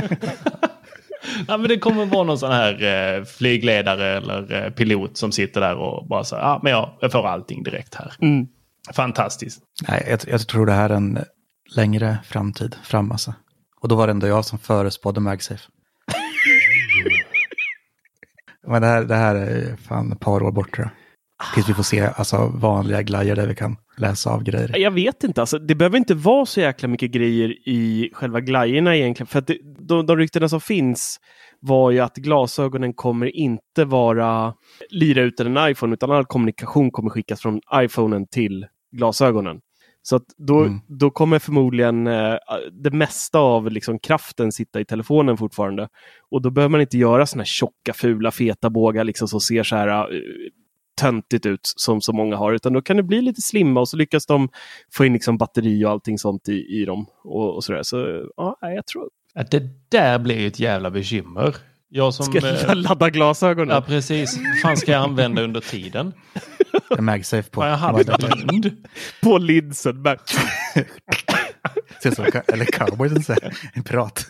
Ja, men det kommer vara någon sån här eh, flygledare eller eh, pilot som sitter där och bara säger ja, men jag, jag får allting direkt här. Mm. Fantastiskt. Nej, jag, jag tror det här är en längre framtid fram alltså. Och då var det ändå jag som förespådde MagSafe. Men det här, det här är fan ett par år bort tror jag. Tills vi får se alltså, vanliga glajjor där vi kan läsa av grejer. Jag vet inte, alltså, det behöver inte vara så jäkla mycket grejer i själva glajjorna egentligen. För att det, de, de ryktena som finns var ju att glasögonen kommer inte vara lira ut en iPhone utan all kommunikation kommer skickas från iPhonen till glasögonen. Så att då, Mm. då kommer förmodligen eh, det mesta av liksom, kraften sitta i telefonen fortfarande. Och då behöver man inte göra såna här tjocka, fula, feta bågar liksom, som ser så här eh, töntigt ut som så många har, utan då kan det bli lite slimma och så lyckas de få in liksom batteri och allting sånt i, i dem. Och, och sådär. Så ja, jag tror... Att det där blir ju ett jävla bekymmer. Jag som... Ska eh, jag ladda glasögonen? Ja, precis. Fan ska jag använda under tiden? En MagSafe på. Har jag haft bild? På linsen. Ser som Eller cowboysen säger. En pirat.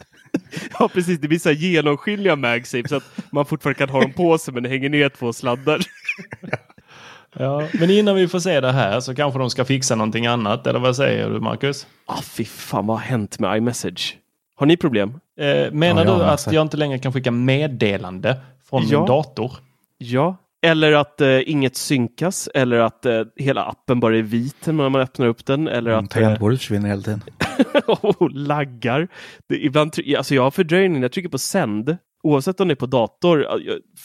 Ja, precis. Det blir så här genomskinliga MagSafe så att man fortfarande kan ha dem på sig men det hänger ner två sladdar. Ja, men innan vi får se det här så kanske de ska fixa någonting annat. Eller vad säger du Marcus? Ah, fy fan, vad har hänt med iMessage? Har ni problem? Eh, menar Ja, du att jag inte längre kan skicka meddelande från Ja. min dator? Ja. Eller att eh, inget synkas eller att eh, hela appen bara är vit när man öppnar upp den. Eller Mm, att eh, Tangentbordet försvinner hela tiden. och laggar. Det, ibland, alltså jag har fördröjning, jag trycker på sänd, oavsett om det är på dator,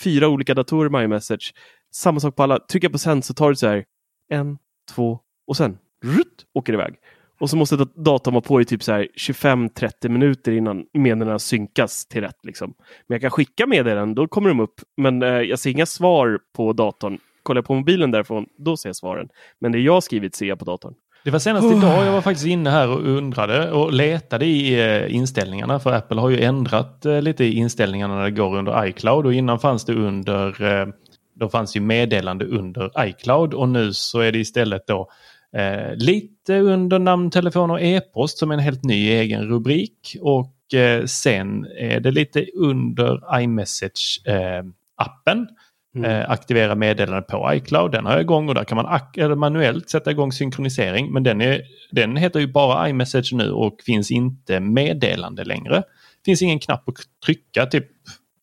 fyra olika datorer med iMessage, samma sak på alla, trycker jag på sänd så tar det så här en, två och sen rutt, åker det iväg. Och så måste dat- datorn vara på i typ så här 25-30 minuter innan meddelandena synkas till rätt. Liksom. Men jag kan skicka meddelanden, då kommer de upp. Men eh, jag ser inga svar på datorn. Kollar jag på mobilen därifrån, då ser jag svaren. Men det jag skrivit ser jag på datorn. Det var senast idag jag var faktiskt inne här och undrade och letade i eh, inställningarna. För Apple har ju ändrat eh, lite i inställningarna när det går under iCloud. Och innan fanns det under, eh, då fanns ju meddelande under iCloud. Och nu så är det istället då eh, lite under namn, telefon och e-post som en helt ny egen rubrik. Och eh, sen är det lite under iMessage-appen. Mm. Eh, aktivera meddelande på iCloud. Den har jag igång och där kan man manuellt sätta igång synkronisering. Men den, är, den heter ju bara iMessage nu och finns inte meddelande längre. finns ingen knapp att trycka, typ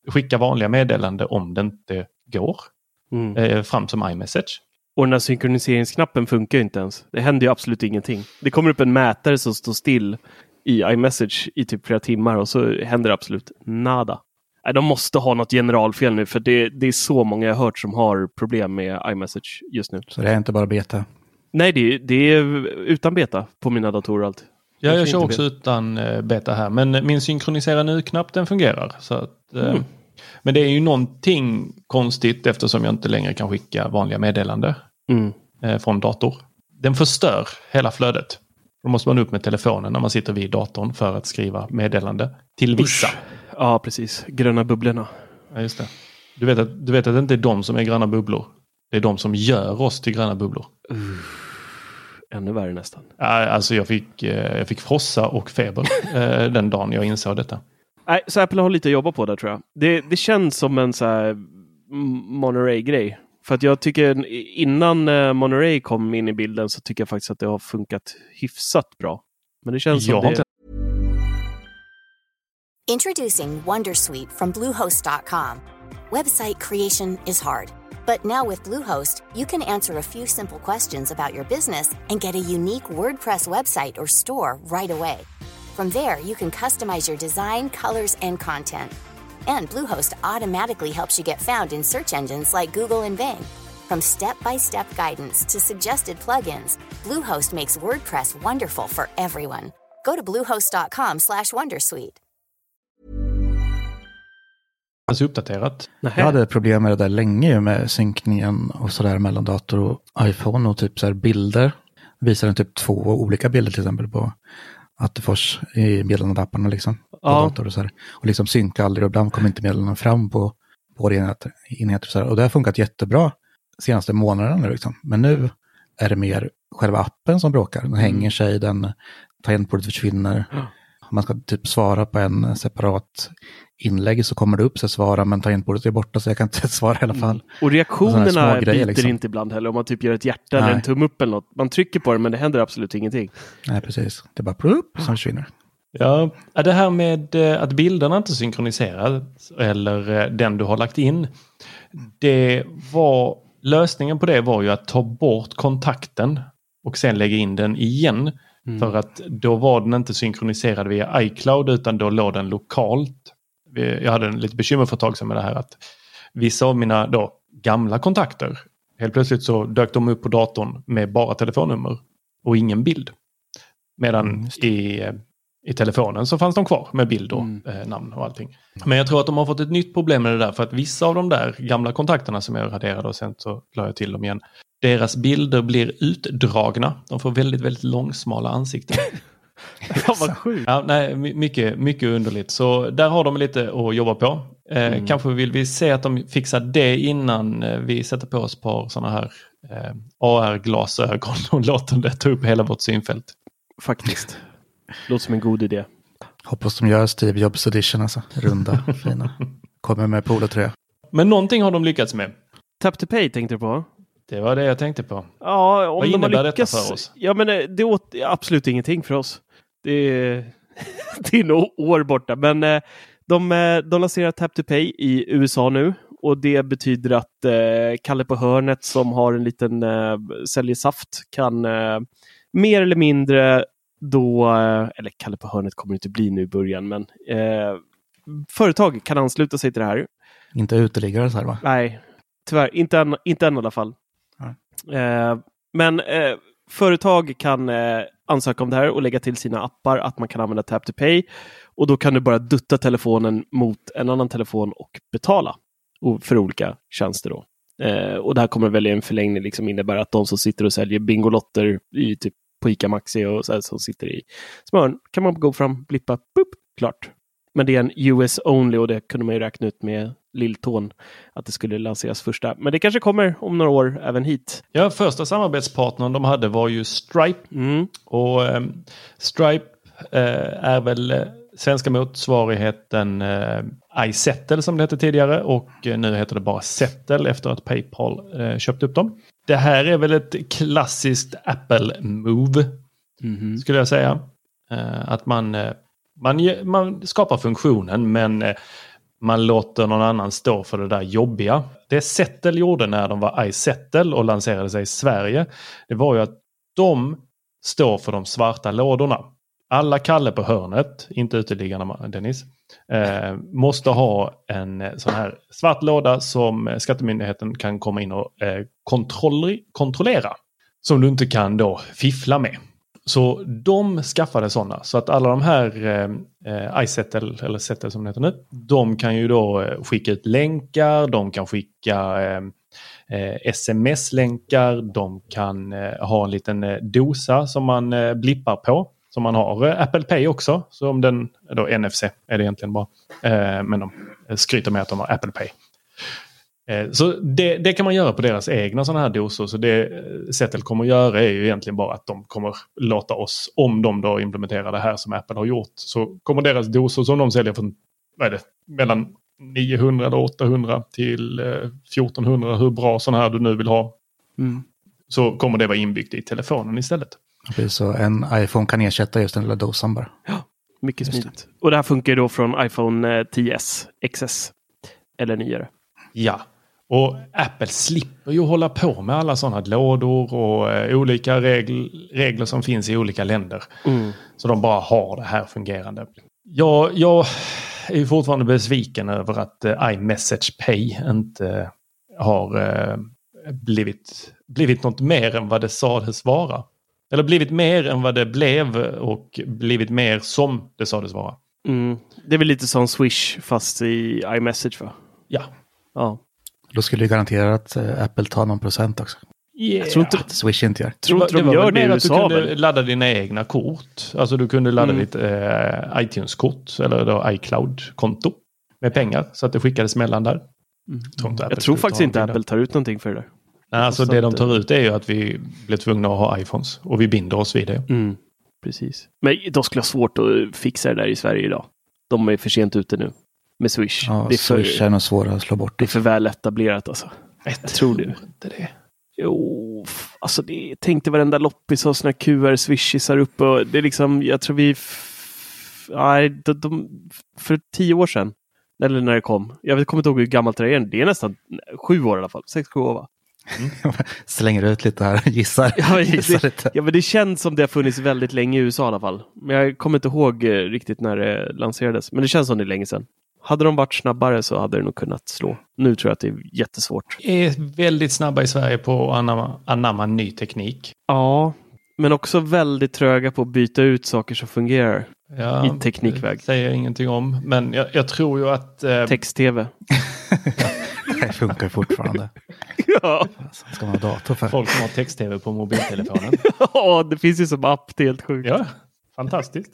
skicka vanliga meddelande om det inte går Mm. eh, fram som iMessage. Och den här synkroniseringsknappen funkar ju inte ens. Det händer ju absolut ingenting. Det kommer upp en mätare som står still i iMessage i typ flera timmar och så händer absolut nada. Nej, de måste ha något generalfel nu för det, det är så många jag hört som har problem med iMessage just nu. Så det är inte bara beta. Nej, det, är- det är utan beta på mina datorer allt. Ja, Jag kör också utan eh, beta här. Men min synkronisera nu-knapp den fungerar. Så att, eh, Mm. Men det är ju någonting konstigt eftersom jag inte längre kan skicka vanliga meddelande Mm. eh, från dator. Den förstör hela flödet. Då måste man upp med telefonen när man sitter vid datorn för att skriva meddelande till vissa. Usch. Ja, precis. Gröna bubblorna. Ja, just det. Du, vet att, du vet att det inte är de som är gröna bubblor. Det är de som gör oss till gröna bubblor. Ännu värre nästan. Alltså jag fick, eh, jag fick frossa och feber eh, den dagen jag insåg detta. Nej, så Apple har lite att jobba på där tror jag. Det, det känns som en så här Monterey-grej. För att jag tycker innan eh, Monterey kom in i bilden så tycker jag faktiskt att det har funkat hyfsat bra. Men det känns Jag som det... inte Introducing Wondersuite from Bluehost.com. Website creation is hard, but now with Bluehost, you can answer a few simple questions about your business and get a unique WordPress website or store right away. From there, you can customize your design, colors, and content. And Bluehost automatically helps you get found in search engines like Google and Bing. From step-by-step guidance to suggested plugins, Bluehost makes WordPress wonderful for everyone. Go to bluehost.com/wondersuite. ens uppdaterat. Nähä. Jag hade problem med det där länge ju, med synkningen och sådär mellan dator och iPhone och typ så här bilder. Visar den typ två olika bilder till exempel på Attefors i meddelandeapparna liksom. På Ja. dator och så här. Och liksom synka aldrig och ibland kommer inte meddelandena fram på, på våra enheter. enheter och, så här. och det har funkat jättebra senaste månaderna liksom. Men nu är det mer själva appen som bråkar. Den hänger sig, den tangentbordet försvinner. Om man ska typ svara på en separat inlägg så kommer det upp så svara men tangentbordet är borta så jag kan inte svara i alla fall. Och Sådana reaktionerna små grejer, biter liksom. inte ibland heller. Om man typ gör ett hjärta eller Nej. en tumme upp eller något. Man trycker på det men det händer absolut ingenting. Nej, precis. Det är bara plupp som försvinner. Ja, det här med eh, att bilderna inte synkroniseras eller eh, den du har lagt in. Det var, lösningen på det var ju att ta bort kontakten och sen lägga in den igen. För att då var den inte synkroniserad via iCloud utan då låg den lokalt. Jag hade en lite bekymmer för ett tag sedan med det här att vissa av mina då gamla kontakter helt plötsligt så dök de upp på datorn med bara telefonnummer och ingen bild. Medan Mm, i, i telefonen så fanns de kvar med bild och Mm. eh, namn och allting. Men jag tror att de har fått ett nytt problem med det där för att vissa av de där gamla kontakterna som jag raderade och sen så la jag till dem igen. Deras bilder blir utdragna. De får väldigt, väldigt långsmala ansikten. Fan vad sjukt. Ja, nej, my- mycket, mycket underligt. Så där har de lite att jobba på. Eh, Mm. Kanske vill vi se att de fixar det innan eh, vi sätter på oss ett par sådana här eh, AR-glasögon och låter det ta upp hela vårt synfält. Faktiskt. Låter som en god idé. Hoppas de gör Steve Jobs edition alltså. Runda, fina. Kommer med polotröja. Men någonting har de lyckats med. Tap to pay tänkte du på? Det var det jag tänkte på. Ja, om Vad de har innebär lyckats. detta för oss? Ja, men eh, det åt absolut ingenting för oss. Det är, det är nog år borta, men eh, de, eh, de lanserar Tap to Pay i USA nu och det betyder att eh, Kalle på hörnet som har en liten eh, säljer saft kan eh, mer eller mindre då, eh, eller Kalle på hörnet kommer det inte bli nu i början, men företag kan ansluta sig till det här Inte uteliggare så här va? Nej, tyvärr. Inte än, inte än i alla fall. Men företag kan ansöka om det här och lägga till sina appar att man kan använda Tap to Pay. Och då kan du bara dutta telefonen mot en annan telefon och betala för olika tjänster. Då. Eh, och det här kommer väl i en förlängning liksom innebära att de som sitter och säljer Bingolotter i typ på ICA Maxi och så här, som sitter i Smörn Kan man gå fram, blippa, boop, klart. Men det är en US only och det kunde man ju räkna ut med lilltån att det skulle lanseras första. Men det kanske kommer om några år även hit. Ja, första samarbetspartnern de hade var ju Stripe. Mm. Och eh, Stripe eh, är väl eh, svenska motsvarigheten eh, iSettle som det hette tidigare och eh, nu heter det bara Settle efter att Paypal eh, köpte upp dem. Det här är väl ett klassiskt Apple-move Mhm. skulle jag säga. Eh, att man, man, man skapar funktionen men eh, man låter någon annan stå för det där jobbiga. Det Settle gjorde när de var iSettle och lanserade sig i Sverige, det var ju att de står för de svarta lådorna. Alla Kalle på hörnet, inte uteliggarna Dennis, eh, måste ha en eh, sån här svart låda som eh, Skattemyndigheten kan komma in och eh, kontrollera. Som du inte kan då fiffla med. Så de skaffade sådana. Så att alla de här eh, iSettle, eller Settle som det heter nu, de kan ju då eh, skicka ut länkar, de kan skicka eh, eh, sms-länkar, de kan eh, ha en liten eh, dosa som man eh, blippar på. Som man har Apple Pay också, så om den, då NFC är det egentligen bara. Eh, men de skryter med att de har Apple Pay. Eh, Så det, det kan man göra på deras egna sådana här dosor. Så det eh, Settle kommer att göra är ju egentligen bara att de kommer låta oss, om de då implementerar det här som Apple har gjort, så kommer deras dosor som de säljer från, vad är det, mellan 900 eller 800 till eh, 1400, hur bra sådana här du nu vill ha, Mm. så kommer det vara inbyggt i telefonen istället. Precis, Så en iPhone kan ersätta just den lilla dosan bara. Mycket Just det. smidigt. Och det här funkar ju då från iPhone eh, 10s, XS eller nyare. Ja, och Apple slipper ju hålla på med alla sådana lådor och eh, olika regl regler som finns i olika länder. Mm. Så de bara har det här fungerande. Jag, jag är fortfarande besviken över att eh, iMessage Pay inte har eh, blivit, blivit något mer än vad det sades vara. Eller blivit mer än vad det blev och blivit mer som det sades vara. Mm. Det är väl lite som Swish fast i iMessage va? Ja. Ja. Då skulle det garantera att eh, Apple tar någon procent också. Jag tror inte, Att Swish inte gör. tror inte de var gör det i att Du kunde ladda dina egna kort. Alltså du kunde ladda Mm. ditt eh, iTunes-kort eller då iCloud-konto med pengar så att det skickades mellan där. Tror Mm. Jag tror faktiskt inte Apple tar ut någonting för det där. Nej, alltså Så det de tar ut är ju att vi blir tvungna att ha iPhones och vi binder oss vid det. Mm. Precis. Men de skulle ha svårt att fixa det där i Sverige idag. De är för sent ute nu. Med Swish. Ja, det, är för, Swish är nog svårare att slå bort. det är för väl etablerat alltså. Jag tror det. inte det. Jo, alltså det, tänk dig varenda loppis har såna QR swishisar uppe och det är liksom, jag tror vi... f- Nej, de, de, för tio år sedan, eller när det kom, jag kommer inte ihåg hur gammalt det är, det är nästan sju år i alla fall, sex, sju år va? Slänger ut lite här, gissar. Ja, gissar det, lite. ja, men det känns som det har funnits väldigt länge i USA i alla fall. Men jag kommer inte ihåg eh, riktigt när det lanserades, men det känns som det är länge sedan. Hade de varit snabbare så hade det nog kunnat slå. Nu tror jag att det är jättesvårt. är väldigt snabba i Sverige på att anamma, anamma ny teknik. Ja, men också väldigt tröga på att byta ut saker som fungerar. Ja, I teknikväg. Det säger jag ingenting om. Men jag, jag tror ju att... Eh, Text-tv. Det funkar fortfarande. ja. Vad ska man ha dator för? folk som har text-tv på mobiltelefonen. Ja, det finns ju som app, det är helt sjukt. ja, fantastiskt.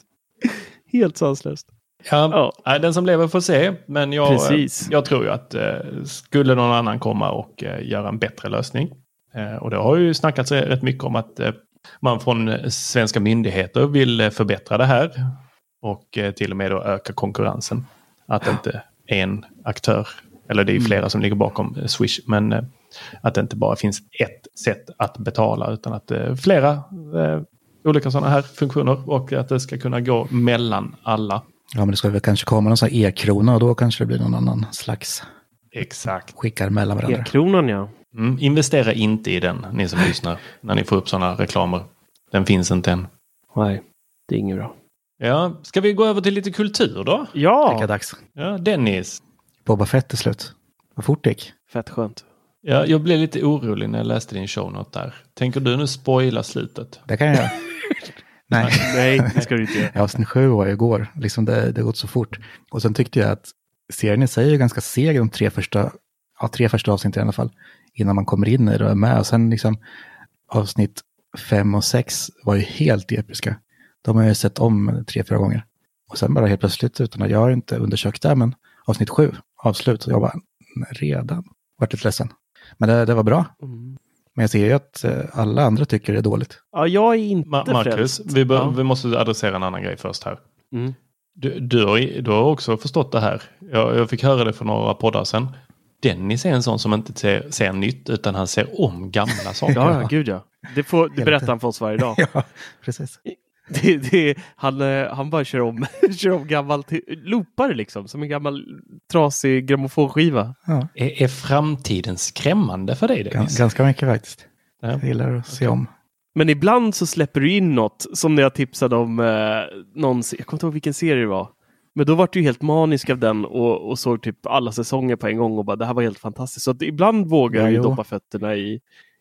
Helt sanslöst. Ja, Ja. den som lever får se. Men jag, Precis. jag tror ju att eh, skulle någon annan komma och eh, göra en bättre lösning. Eh, och det har ju snackats rätt mycket om att eh, man från eh, svenska myndigheter vill eh, förbättra det här. Och eh, till och med då öka konkurrensen. Att inte en aktör, eller det är ju flera som ligger bakom eh, Swish, men eh, att det inte bara finns ett sätt att betala utan att eh, flera eh, olika sådana här funktioner och att det ska kunna gå mellan alla. Ja, men det ska väl kanske komma någon sån här e-krona och då kanske det blir någon annan slags Exakt. skickar mellan varandra. E-kronan ja. Mm, investera inte i den, ni som lyssnar, när ni får upp sådana reklamer. Den finns inte än. Nej, det är inget bra. Ja, ska vi gå över till lite kultur då? Det är Ja, dags. Ja, Dennis. Boba Fett till slut. Vad fort det gick. fett skönt. Ja, jag blev lite orolig när jag läste din show note där. Tänker du nu spoila slutet? Det kan jag göra. Nej. Nej, det ska du inte göra. Ja, avsnitt sju var igår. Liksom det, det har gått så fort. Och sen tyckte jag att serien i sig är ganska seg de tre första, ja, tre första avsnitten i alla fall. Innan man kommer in i det och är med. Och sen liksom avsnitt fem och sex var ju helt episka. De har jag ju sett om tre, fyra gånger. Och sen bara helt plötsligt, utan att jag har inte undersökt det, men avsnitt sju, avslut, och jag bara, redan, vart lite ledsen. Men det, det var bra. Mm. Men jag ser ju att eh, alla andra tycker det är dåligt. Ja, jag är inte Ma- Marcus, frälst. vi, Ja. vi måste adressera en annan grej först här. Mm. Du, du, har, du har också förstått det här. Jag, jag fick höra det för några poddar sedan. Dennis är en sån som inte ser, ser nytt utan han ser om gamla saker. Ja, ja, gud ja. Det, får, det berättar han för oss varje dag. Ja, precis. Det, det, han, eh, han bara kör om, kör om gammalt, loopar liksom, som en gammal trasig grammofonskiva. Ja, Är, är framtiden skrämmande för dig gans, Dennis? ganska mycket faktiskt. Ja. Jag gillar att se om. Men ibland så släpper du in något, som när jag tipsade om eh, någon, jag kommer inte ihåg vilken serie det var. Men då var du helt manisk av den och, och såg typ alla säsonger på en gång och bara det här var helt fantastiskt. Så att ibland vågar Ja, jag doppa fötterna i,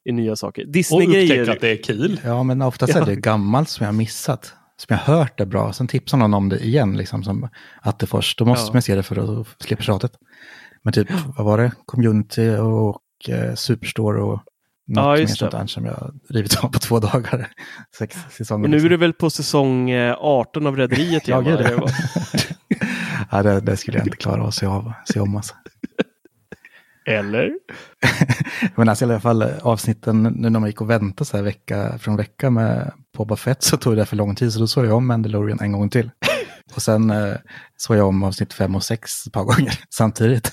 i nya saker. Och upptäcker Disney-grejer. att det är kul. Ja, men oftast Ja. är det gammalt som jag har missat. Som jag har hört är bra. Sen tipsar någon om det igen, liksom som Attefors. Då måste Ja. man se det för att slippa tjatet. Men typ, vad var det? Community och eh, Superstore och något Ja, mer sånt där som jag rivit av på två dagar. Sex säsonger. Och nu är liksom. du väl på säsong eh, 18 av Rederiet Ja, gud, ja, det, det skulle jag inte klara av att se, av, se om. Alltså. Eller? Men alltså i alla fall avsnitten, nu när man gick och väntade så här vecka från vecka med Boba Fett så tog det för lång tid så då såg jag om Mandalorian en gång till. Och sen eh, såg jag om avsnitt fem och sex ett par gånger samtidigt.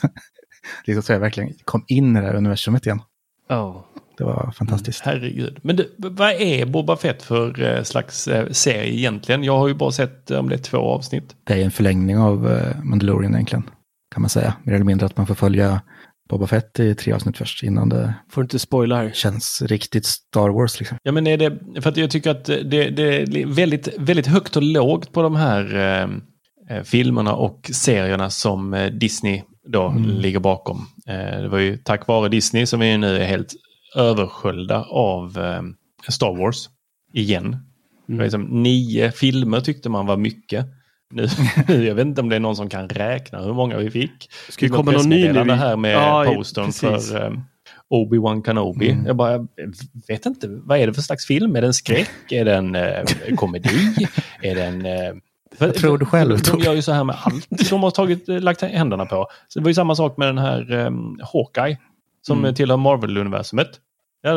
liksom så jag verkligen kom in i det här universumet igen. Ja. Det var fantastiskt. Herregud. Men du, vad är Boba Fett för eh, slags eh, serie egentligen? Jag har ju bara sett eh, om det är två avsnitt. Det är en förlängning av eh, Mandalorian egentligen, kan man säga. Mer eller mindre att man får följa Boba Fett i tre avsnitt först innan det Får inte spoila här. känns riktigt Star Wars liksom. Ja, men är det, för att jag tycker att det, det är väldigt, väldigt högt och lågt på de här eh, eh, filmerna och serierna som eh, Disney då Mm. ligger bakom. Eh, det var ju tack vare Disney som vi nu är helt översköljda av eh, Star Wars igen. Det var liksom nio filmer tyckte man var mycket. Nu, jag vet inte om det är någon som kan räkna hur många vi fick. Ska det komma någon ny nu? pressmeddelande här med Ja, postern precis. för um, Obi-Wan Kenobi. Mm. Jag bara, jag vet inte, vad är det för slags film? Är det en skräck? Är det en eh, komedi? är det en... eh, för- Vad tror du själv, De gör ju så här med allt de har tagit, eh, lagt händerna på. Så det var ju samma sak med den här um, Hawkeye som mm. tillhör Marvel-universumet. Ja,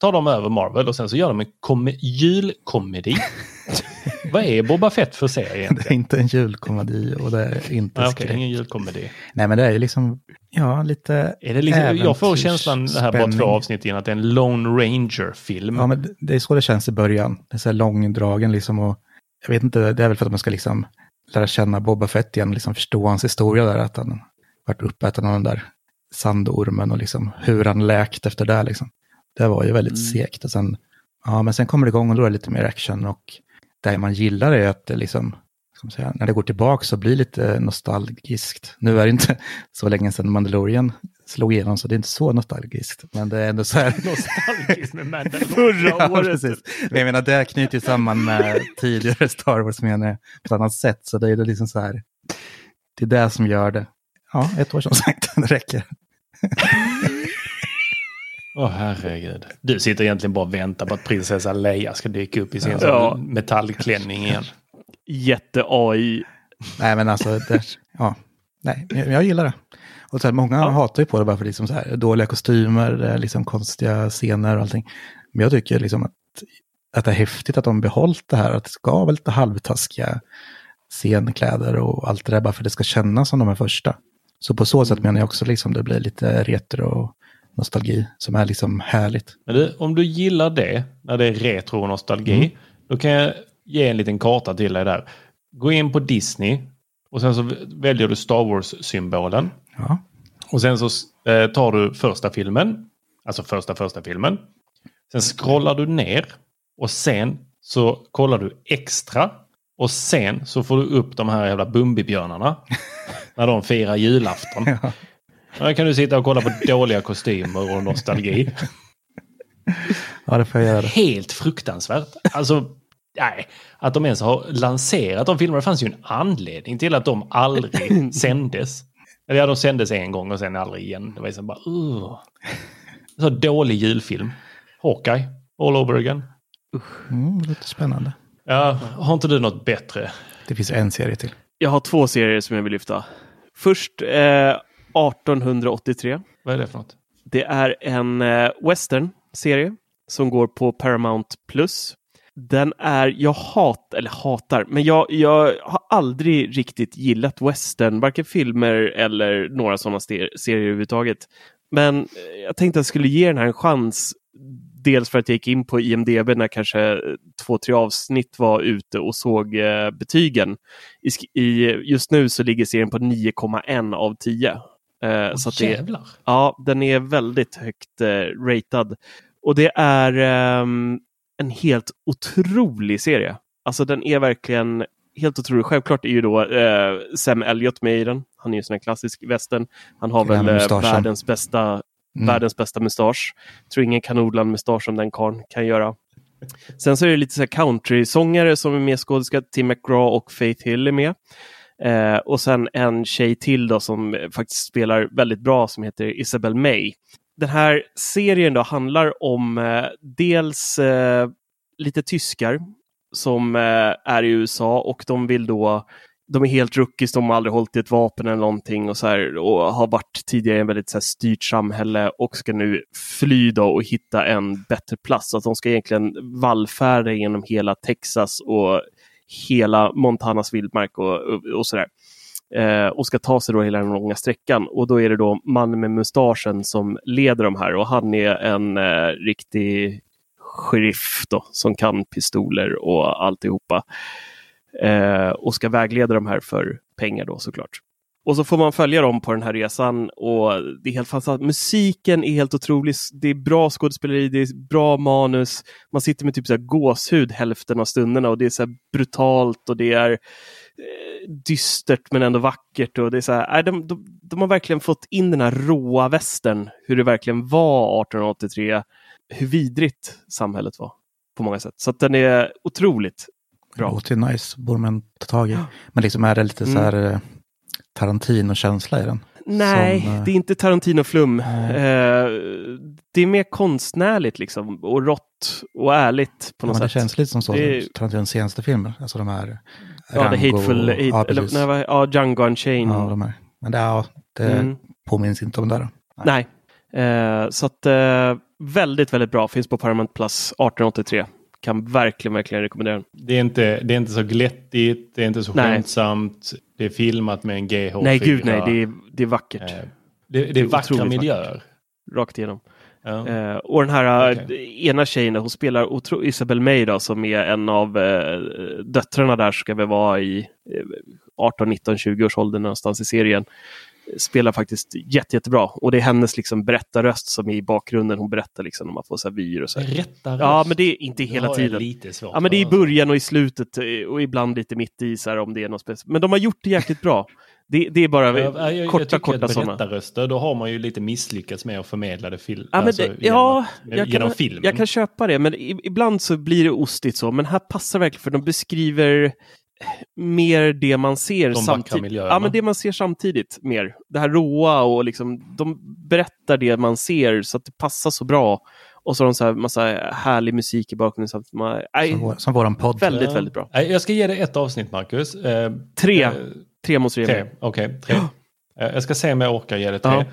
tar de över Marvel och sen så gör de en kom- julkomedi. vad är Boba Fett för serie Det är egentligen? inte en julkomedi och det är inte Nej, skräck. okej, ingen julkomedi. Nej, men det är ju liksom, ja, lite... Är det liksom, jag får känslan det här bara två avsnitt in att det är en Lone Ranger-film. Ja, men det- det är så det känns i början. Det är så här långdragen liksom och jag vet inte, det är väl för att man ska liksom lära känna Boba Fett igen, liksom förstå hans historia där, att han varit uppäten av den där sandormen och liksom hur han läkt efter det liksom. Det var ju väldigt Mm. segt och sen, ja men sen kommer det igång och då är det lite mer action och det man gillar är att det liksom, säga, när det går tillbaka så blir det lite nostalgiskt. Nu är det inte så länge sedan Mandalorian slog igenom så det är inte så nostalgiskt, men det är ändå så här Nostalgiskt med Mandalorian. Förra Ja, året. precis. Men jag menar, det knyter ju samman med tidigare Star Wars menar jag, på ett annat sätt. Så det är det liksom så här, det är det som gör det. Ja, ett år som sagt, det räcker. Åh herregud. Du sitter egentligen bara och väntar på att prinsessa Leia ska dyka upp i sin Ja. metallklänning igen. Jätte-AI. Nej, men alltså, det, ja, nej, men jag, jag gillar det. Och så här, många Ja. hatar ju på det bara för liksom så här, dåliga kostymer, är liksom konstiga scener och allting. Men jag tycker liksom att, att det är häftigt att de behållit det här, att det ska vara lite halvtaskiga scenkläder och allt det där, bara för att det ska kännas som de är första. Så på så sätt menar jag också liksom det blir lite retro och nostalgi som är liksom härligt. Du, om du gillar det, när det är retro och nostalgi, Mm. då kan jag ge en liten karta till dig där. Gå in på Disney och sen så väljer du Star Wars-symbolen. Ja, Och sen så eh, tar du första filmen, alltså första första filmen. Sen scrollar du ner och sen så kollar du extra. Och sen så får du upp de här jävla Bumbibjörnarna. när de firar julafton. Ja. Där kan du sitta och kolla på dåliga kostymer och nostalgi. ja det får jag göra. Helt fruktansvärt. Alltså, nej. Att de ens har lanserat de filmerna. Det fanns ju en anledning till att de aldrig sändes. Eller ja, de sändes en gång och sen aldrig igen. Det var liksom bara... Uh. Så dålig julfilm. Hawkeye. All over again. Mm, det låter spännande. Ja, har inte du något bättre? Det finns en serie till. Jag har två serier som jag vill lyfta. Först eh, 1883. Vad är det för något? Det är en eh, western-serie som går på Paramount Plus. Den är, jag hat, eller hatar, men jag, jag har aldrig riktigt gillat western, varken filmer eller några sådana serier överhuvudtaget. Men eh, jag tänkte att jag skulle ge den här en chans. Dels för att jag gick in på IMDB när kanske två, tre avsnitt var ute och såg eh, betygen. I, just nu så ligger serien på 9,1 av 10. Eh, Åh, så att det. Ja, den är väldigt högt eh, ratad. Och det är ehm, en helt otrolig serie. Alltså den är verkligen helt otrolig. Självklart är ju då eh, Sam Elliott med i den. Han är ju en sån här klassisk västern. Han har väl eh, världens bästa, Mm. världens bästa mustasch. Tror ingen kan odla en mustasch som den karln kan göra. Sen så är det lite så här country-sångare som är med skådespelare. Tim McGraw och Faith Hill är med. Eh, och sen en tjej till då som eh, faktiskt spelar väldigt bra som heter Isabel May. Den här serien då handlar om eh, dels eh, lite tyskar som eh, är i USA och de vill då de är helt rookies, de har aldrig hållit i ett vapen eller någonting och, så här, och har varit tidigare i en väldigt så här, styrt samhälle och ska nu fly då och hitta en bättre plats. Så att de ska egentligen vallfärda genom hela Texas och hela Montanas vildmark och, och, och sådär. Eh, och ska ta sig då hela den långa sträckan. Och då är det då mannen med mustaschen som leder de här och han är en eh, riktig sheriff då, som kan pistoler och alltihopa. Eh, och ska vägleda de här för pengar då såklart. Och så får man följa dem på den här resan och det är helt fantastiskt. Musiken är helt otrolig. Det är bra skådespeleri, det är bra manus. Man sitter med typ så här gåshud hälften av stunderna och det är så brutalt och det är eh, dystert men ändå vackert. Och det är så här, nej, de, de, de har verkligen fått in den här råa västern, hur det verkligen var 1883, hur vidrigt samhället var på många sätt. Så att den är otroligt Det bra. låter ju nice, borde man ta tag i. Men liksom är det lite så här eh, Tarantino-känsla i den? Nej, Som, eh, det är inte Tarantino-flum. Nej. Eh, det är mer konstnärligt liksom och rått och ärligt på Ja, något det sätt. känns lite som så, Det Tarantinos senaste filmer. Alltså de här ja, The Rango- Hateful Eight, ja, eller, nej, ja, Django Unchained. Ja, de här. Men det, ja, det Mm. påminns inte om det. Då. Nej. Eh, så att eh, väldigt, väldigt bra. Finns på Paramount Plus 1883. Kan verkligen, verkligen rekommendera den. Det är, inte, det är inte så glättigt, det är inte så Nej. skämtsamt. Det är filmat med en GH4. Nej, gud nej. Det är, det är vackert. Eh, det, det är vackra miljöer. Rakt igenom. Ja. Eh, och den här Okej. eh, ena tjejen, hon spelar otro- Isabel May då, som är en av eh, döttrarna där, ska väl vara i eh, 18, 19, 20 års ålder någonstans i serien. Spelar faktiskt jätte, jättebra. Och det är hennes liksom berättarröst som är i bakgrunden. Hon berättar liksom när man får så här vyer och så. här. Rätta Ja, men det är inte Det hela tiden. Lite svårt Ja, men det är i början och i slutet eh, och ibland lite mitt i så här, om det är något speciellt. Men de har gjort det jäkligt bra. Det, det är bara Ja, jag, korta, jag korta sådana. berättarröster, då har man ju lite misslyckats med att förmedla det fil- Ja, alltså, det, genom, ja, att- jag genom kan, filmen. jag kan köpa det, men ibland så blir det ostigt så. Men här passar verkligen för de beskriver mer det man ser vackra samtidigt. Ja, men det man ser samtidigt mer. Det här råa och liksom, de berättar det man ser så att det passar så bra. Och så har de så här massa härlig musik i bakgrunden. Så att man, nej, Som, vår, som våran podd. väldigt, Ja. väldigt bra. Nej, Jag ska ge dig ett avsnitt, Marcus. Eh, Tre. eh, Tre måste du ge Tre, mig. okej. tre. Eh, Jag ska se om jag orkar ge det tre. Ja.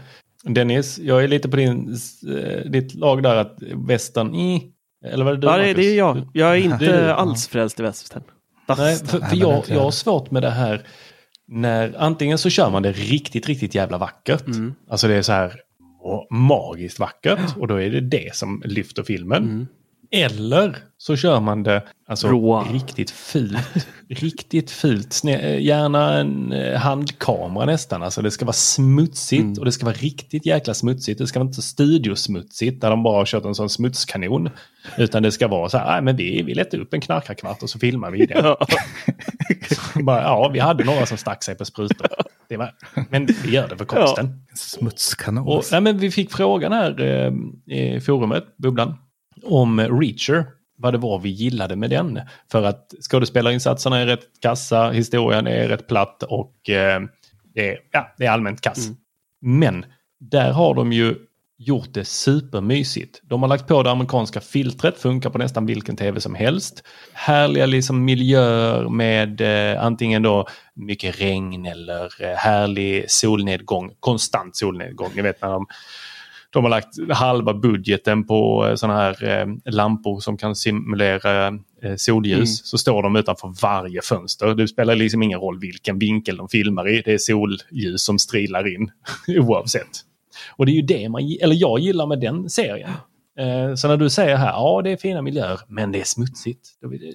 Dennis, jag är lite på din, eh, ditt lag där att västern, i. Eller var det du Ja, det, Marcus? det är jag. Jag är inte alls frälst i västern. Nej, för, för jag, jag har svårt med det här när antingen så kör man det riktigt, riktigt jävla vackert. Mm. Alltså det är så här magiskt vackert och då är det det som lyfter filmen. Mm. Eller så kör man det alltså, Råa. riktigt fult. riktigt fult. Eh, gärna en eh, handkamera nästan. Alltså det ska vara smutsigt Mm. och det ska vara riktigt jäkla smutsigt. Det ska vara inte studiosmutsigt där de bara har kört en sån smutskanon. Utan det ska vara så här, "Nej, men vi, vi letar upp en knarkarkvart och så filmar vi det. Ja. bara, ja, vi hade några som stack sig på sprutor. Det var, men vi gör det för konsten. Smutskanon. Och, nej, men vi fick frågan här eh, i forumet, Bubblan, om Reacher. Vad det var vi gillade med den. För att skådespelarinsatserna är rätt kassa, historien är rätt platt och eh, det, är, ja, det är allmänt kass. Mm. Men där har de ju gjort det supermysigt. De har lagt på det amerikanska filtret, funkar på nästan vilken tv som helst. Härliga liksom miljöer med eh, antingen då mycket regn eller eh, härlig solnedgång, konstant solnedgång. Ni vet när de de har lagt halva budgeten på eh, sådana här eh, lampor som kan simulera eh, solljus. Mm. Så står de utanför varje fönster. Det spelar liksom ingen roll vilken vinkel de filmar i. Det är solljus som strilar in oavsett. Och det är ju det man, eller jag gillar med den serien. Så när du säger här, ja det är fina miljöer, men det är smutsigt.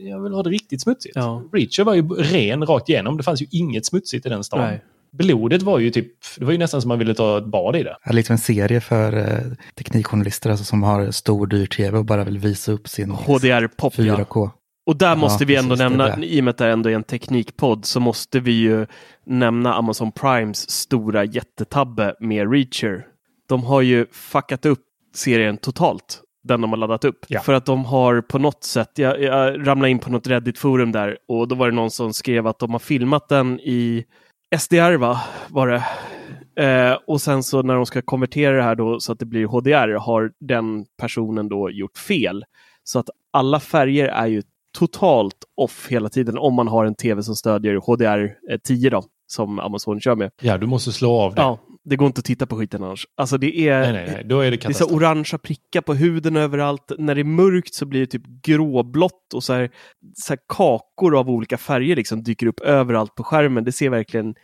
Jag vill ha det riktigt smutsigt. Ja. Reacher var ju ren rakt igenom. Det fanns ju inget smutsigt i den staden. Nej blodet var ju typ, det var ju nästan som man ville ta ett bad i det. Ja, lite en serie för eh, teknikjournalister alltså, som har stor dyr tv och bara vill visa upp sin HDR-pop. 4K. Ja. Och där måste ja, vi ändå nämna, i och med att det ändå är en teknikpodd, så måste vi ju nämna Amazon Primes stora jättetabbe med Reacher. De har ju fuckat upp serien totalt, den de har laddat upp. Ja. För att de har på något sätt, jag, jag ramlade in på något Reddit-forum där och då var det någon som skrev att de har filmat den i SDR va, var det. Eh, och sen så när de ska konvertera det här då så att det blir HDR har den personen då gjort fel. Så att alla färger är ju totalt off hela tiden om man har en tv som stödjer HDR 10 då, som Amazon kör med. Ja, du måste slå av det. Ja, det går inte att titta på skiten annars. Alltså det är, nej, nej, nej. Då är det, det är så orangea prickar på huden överallt. När det är mörkt så blir det typ gråblått och så här, så här kakor av olika färger liksom dyker upp överallt på skärmen. Det ser verkligen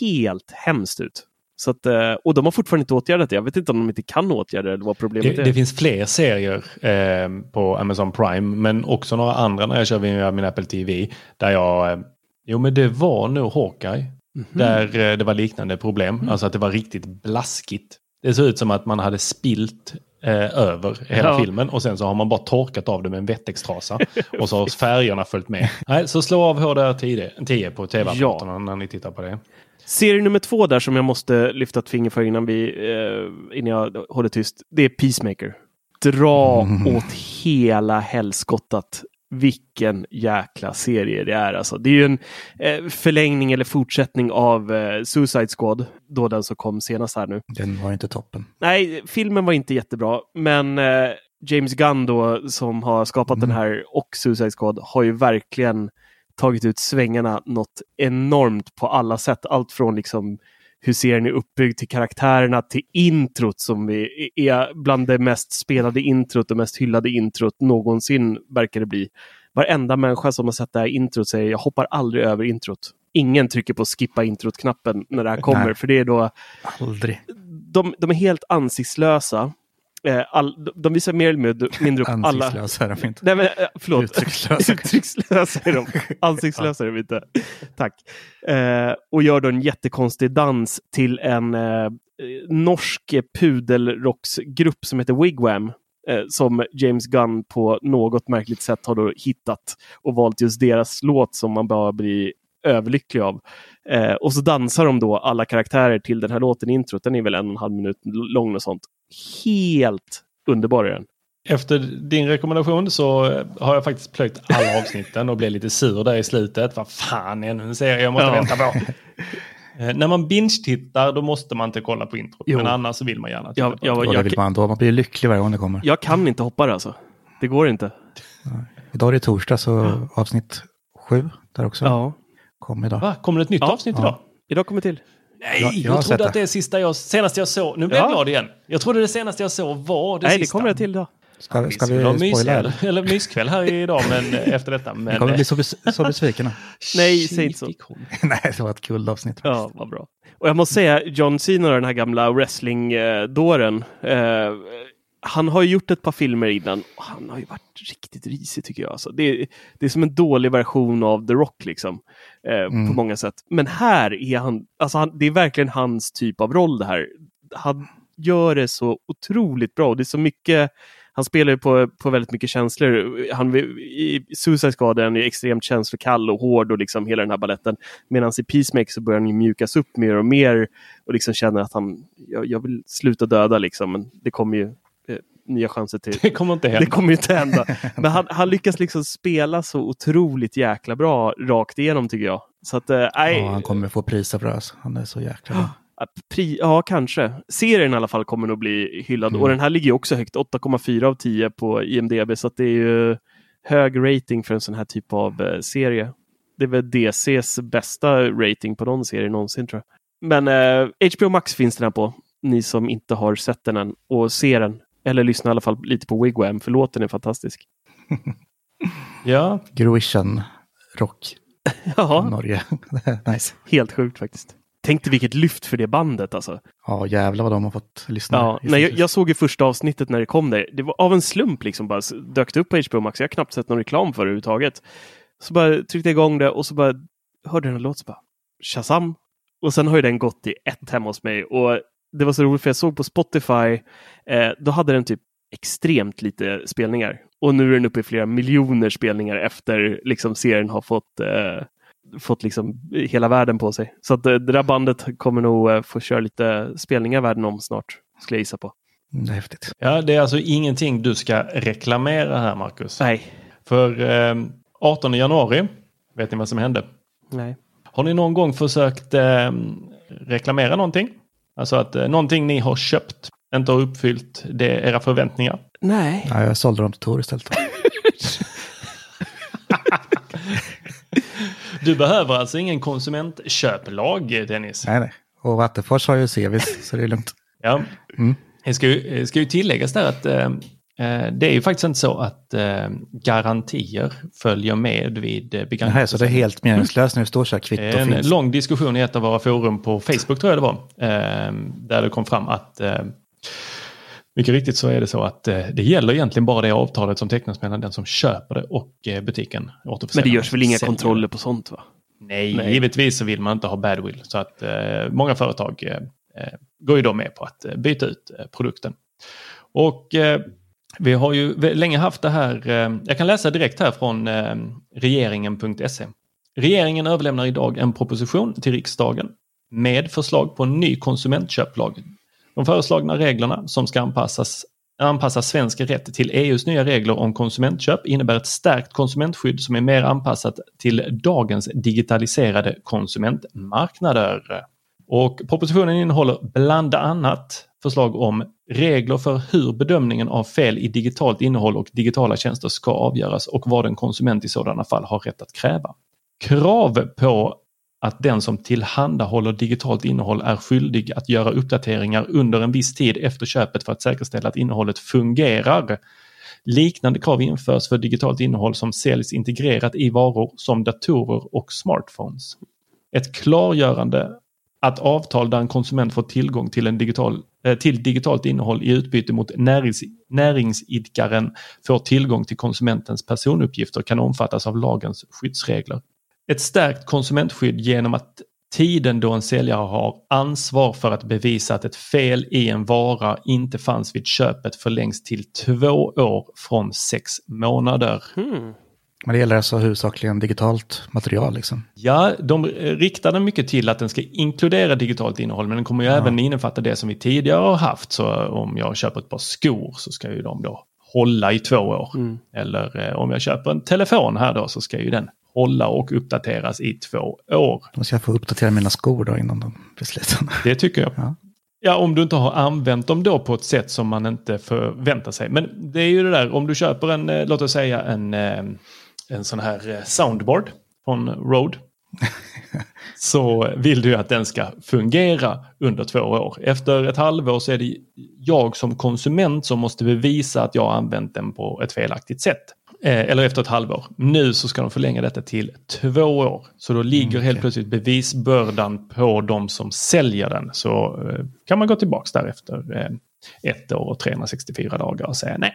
helt hemskt ut. Så att, eh, och de har fortfarande inte åtgärdat det. Jag vet inte om de inte kan åtgärda det eller vad problemet det, är. Det finns fler serier eh, på Amazon Prime men också några andra när jag kör via min Apple TV. Där jag, eh, jo men det var nog Hawkeye. Mm -hmm. Där eh, det var liknande problem. Mm. Alltså att det var riktigt blaskigt. Det såg ut som att man hade spilt eh, över hela ja. filmen och sen så har man bara torkat av det med en wettextrasa. och så har färgerna följt med. Nej, så slå av HDR 10 på tv-apparaterna ja. när ni tittar på det. Serie nummer två där som jag måste lyfta ett finger för innan, vi, eh, innan jag håller tyst, det är Peacemaker. Dra mm. åt hela helskottat vilken jäkla serie det är alltså. Det är ju en eh, förlängning eller fortsättning av eh, Suicide Squad, då den som kom senast här nu. Den var inte toppen. Nej, filmen var inte jättebra, men eh, James Gunn då som har skapat mm. den här och Suicide Squad har ju verkligen tagit ut svängarna något enormt på alla sätt. Allt från liksom hur serien är uppbyggd till karaktärerna, till introt som är bland det mest spelade introt och mest hyllade introt någonsin verkar det bli. Varenda människa som har sett det här introt säger jag hoppar aldrig över introt. Ingen trycker på skippa introt-knappen när det här kommer, Nej. för det är då... Aldrig. De, de är helt ansiktslösa all, de visar mer eller mindre upp alla... Ansiktslösa är de inte. Nej, men, eh, förlåt. Uttryckslösa. Uttryckslösa är de. Ansiktslösa är de inte. Tack. Eh, och gör då en jättekonstig dans till en eh, norsk pudelrocksgrupp som heter Wigwam. Eh, som James Gunn på något märkligt sätt har då hittat och valt just deras låt som man bara blir överlycklig av. Eh, och så dansar de då alla karaktärer till den här låten, introt. Den är väl en och en halv minut lång och sånt. Helt underbar är den. Efter din rekommendation så har jag faktiskt plöjt alla avsnitten och blev lite sur där i slutet. Vad fan, ännu en serie jag måste ja. vänta på. Eh, när man binge-tittar då måste man inte kolla på introt. Men annars vill man gärna titta ja, på ja, det. vill man, då man blir lycklig varje gång det kommer. Jag kan inte hoppa det alltså. Det går inte. Idag är det torsdag så avsnitt sju där också. Ja. Kom idag. Va? Kommer det ett nytt ja. avsnitt idag? Idag kommer till. Nej, jag, jag, jag trodde att det är sista jag, senaste jag såg. Nu blir jag glad igen. Jag trodde det senaste jag såg var det Nej, sista. det kommer det till idag. Ska, ska vi, spoila? Eller myskväll här idag men efter detta. Men... Vi kommer bli så, bes så besvikna. Nej, säg inte så. Nej, det var ett kul avsnitt. Ja, vad bra. Och jag måste säga, John Cena, den här gamla wrestling-dåren. Eh, han har gjort ett par filmer innan och han har ju varit riktigt risig tycker jag. Alltså, det, är, det är som en dålig version av The Rock liksom. Eh, mm. På många sätt. Men här är han, alltså han, det är verkligen hans typ av roll det här. Han gör det så otroligt bra. Det är så mycket han spelar ju på, på väldigt mycket känslor. Han, I Suicide Squad är han ju extremt känslokall och hård och liksom hela den här balletten. Medan i Peacemaker så börjar han ju mjukas upp mer och mer och liksom känner att han, jag, jag vill sluta döda liksom. Men det kommer ju nya chanser till. Det kommer inte hända. Det kommer inte hända. Men han, han lyckas liksom spela så otroligt jäkla bra rakt igenom tycker jag. Så att, äh, ja, han kommer få priser för det. Alltså. Han är så jäkla bra. Pri, ja, kanske. Serien i alla fall kommer nog bli hyllad. Mm. Och den här ligger också högt, 8,4 av 10 på IMDB, så att det är ju hög rating för en sån här typ av eh, serie. Det är väl DCs bästa rating på någon serie någonsin tror jag. Men eh, HBO Max finns den här på, ni som inte har sett den än och ser den. Eller lyssna i alla fall lite på Wigwam, för låten är fantastisk. Ja, Grovision Rock, Ja, Norge. nice. helt sjukt faktiskt. Tänk dig vilket lyft för det bandet alltså. Ja, jävlar vad de har fått lyssna. Ja, nej, jag, jag såg ju första avsnittet när det kom där. Det var av en slump liksom bara dök det upp på HBO Max. Jag har knappt sett någon reklam för det överhuvudtaget. Så bara tryckte jag igång det och så bara hörde jag en låt så bara Shazam! Och sen har ju den gått i ett hemma hos mig och det var så roligt för jag såg på Spotify, eh, då hade den typ extremt lite spelningar. Och nu är den uppe i flera miljoner spelningar efter liksom serien har fått eh, fått liksom hela världen på sig. Så att eh, det där bandet kommer nog eh, få köra lite spelningar världen om snart, skulle jag gissa på. Det är häftigt. ja, det är alltså ingenting du ska reklamera här, Marcus. Nej. För eh, 18 januari, vet ni vad som hände? Nej. Har ni någon gång försökt eh, reklamera någonting? Alltså att eh, någonting ni har köpt inte har uppfyllt det, era förväntningar. Nej. Ja, jag sålde dem till Tor istället. Du behöver alltså ingen konsumentköplag, Dennis. nej, nej. Och Vattenfors har ju Sevis, så det är lugnt. Ja. Mm. Det ska ju, det ska ju tilläggas där att eh, det är ju faktiskt inte så att eh, garantier följer med vid eh, begagnat. Nej, så det är helt meningslöst när det står så här kvitto En finns. lång diskussion i ett av våra forum på Facebook tror jag det var. Eh, där det kom fram att eh, mycket riktigt så är det så att eh, det gäller egentligen bara det avtalet som tecknas mellan den som köper det och eh, butiken. Men det görs väl inga säljer kontroller på sånt va? Nej, Nej. givetvis så vill man inte ha badwill. Så att eh, många företag eh, eh, går ju då med på att eh, byta ut eh, produkten. Och eh, vi har ju länge haft det här, eh, jag kan läsa direkt här från eh, regeringen.se. Regeringen överlämnar idag en proposition till riksdagen med förslag på en ny konsumentköplag. De föreslagna reglerna som ska anpassas anpassa svensk rätt till EUs nya regler om konsumentköp innebär ett stärkt konsumentskydd som är mer anpassat till dagens digitaliserade konsumentmarknader. Och propositionen innehåller bland annat förslag om regler för hur bedömningen av fel i digitalt innehåll och digitala tjänster ska avgöras och vad en konsument i sådana fall har rätt att kräva. Krav på att den som tillhandahåller digitalt innehåll är skyldig att göra uppdateringar under en viss tid efter köpet för att säkerställa att innehållet fungerar. Liknande krav införs för digitalt innehåll som säljs integrerat i varor som datorer och smartphones. Ett klargörande att avtal där en konsument får tillgång till, en digital, eh, till digitalt innehåll i utbyte mot närings, näringsidkaren får tillgång till konsumentens personuppgifter kan omfattas av lagens skyddsregler. Ett stärkt konsumentskydd genom att tiden då en säljare har ansvar för att bevisa att ett fel i en vara inte fanns vid köpet förlängs till två år från sex månader. Hmm. Men det gäller alltså huvudsakligen digitalt material liksom. Ja, de riktar den mycket till att den ska inkludera digitalt innehåll men den kommer ju Ja. även innefatta det som vi tidigare har haft. Så om jag köper ett par skor så ska ju de då hålla i två år. Mm. Eller eh, om jag köper en telefon här då så ska ju den hålla och uppdateras i två år. Då ska jag få uppdatera mina skor då innan de blir slitna. Det tycker jag. Ja. Ja, om du inte har använt dem då på ett sätt som man inte förväntar sig. Men det är ju det där, om du köper en, eh, låt oss säga en, eh, en sån här eh, soundboard från Rode. så vill du att den ska fungera under två år. Efter ett halvår så är det jag som konsument som måste bevisa att jag har använt den på ett felaktigt sätt. Eh, Eller efter ett halvår. Nu så ska de förlänga detta till två år. Så då ligger Mm, helt okej. plötsligt bevisbördan på de som säljer den. Så eh, kan man gå tillbaka där efter eh, ett år och 364 dagar och säga nej,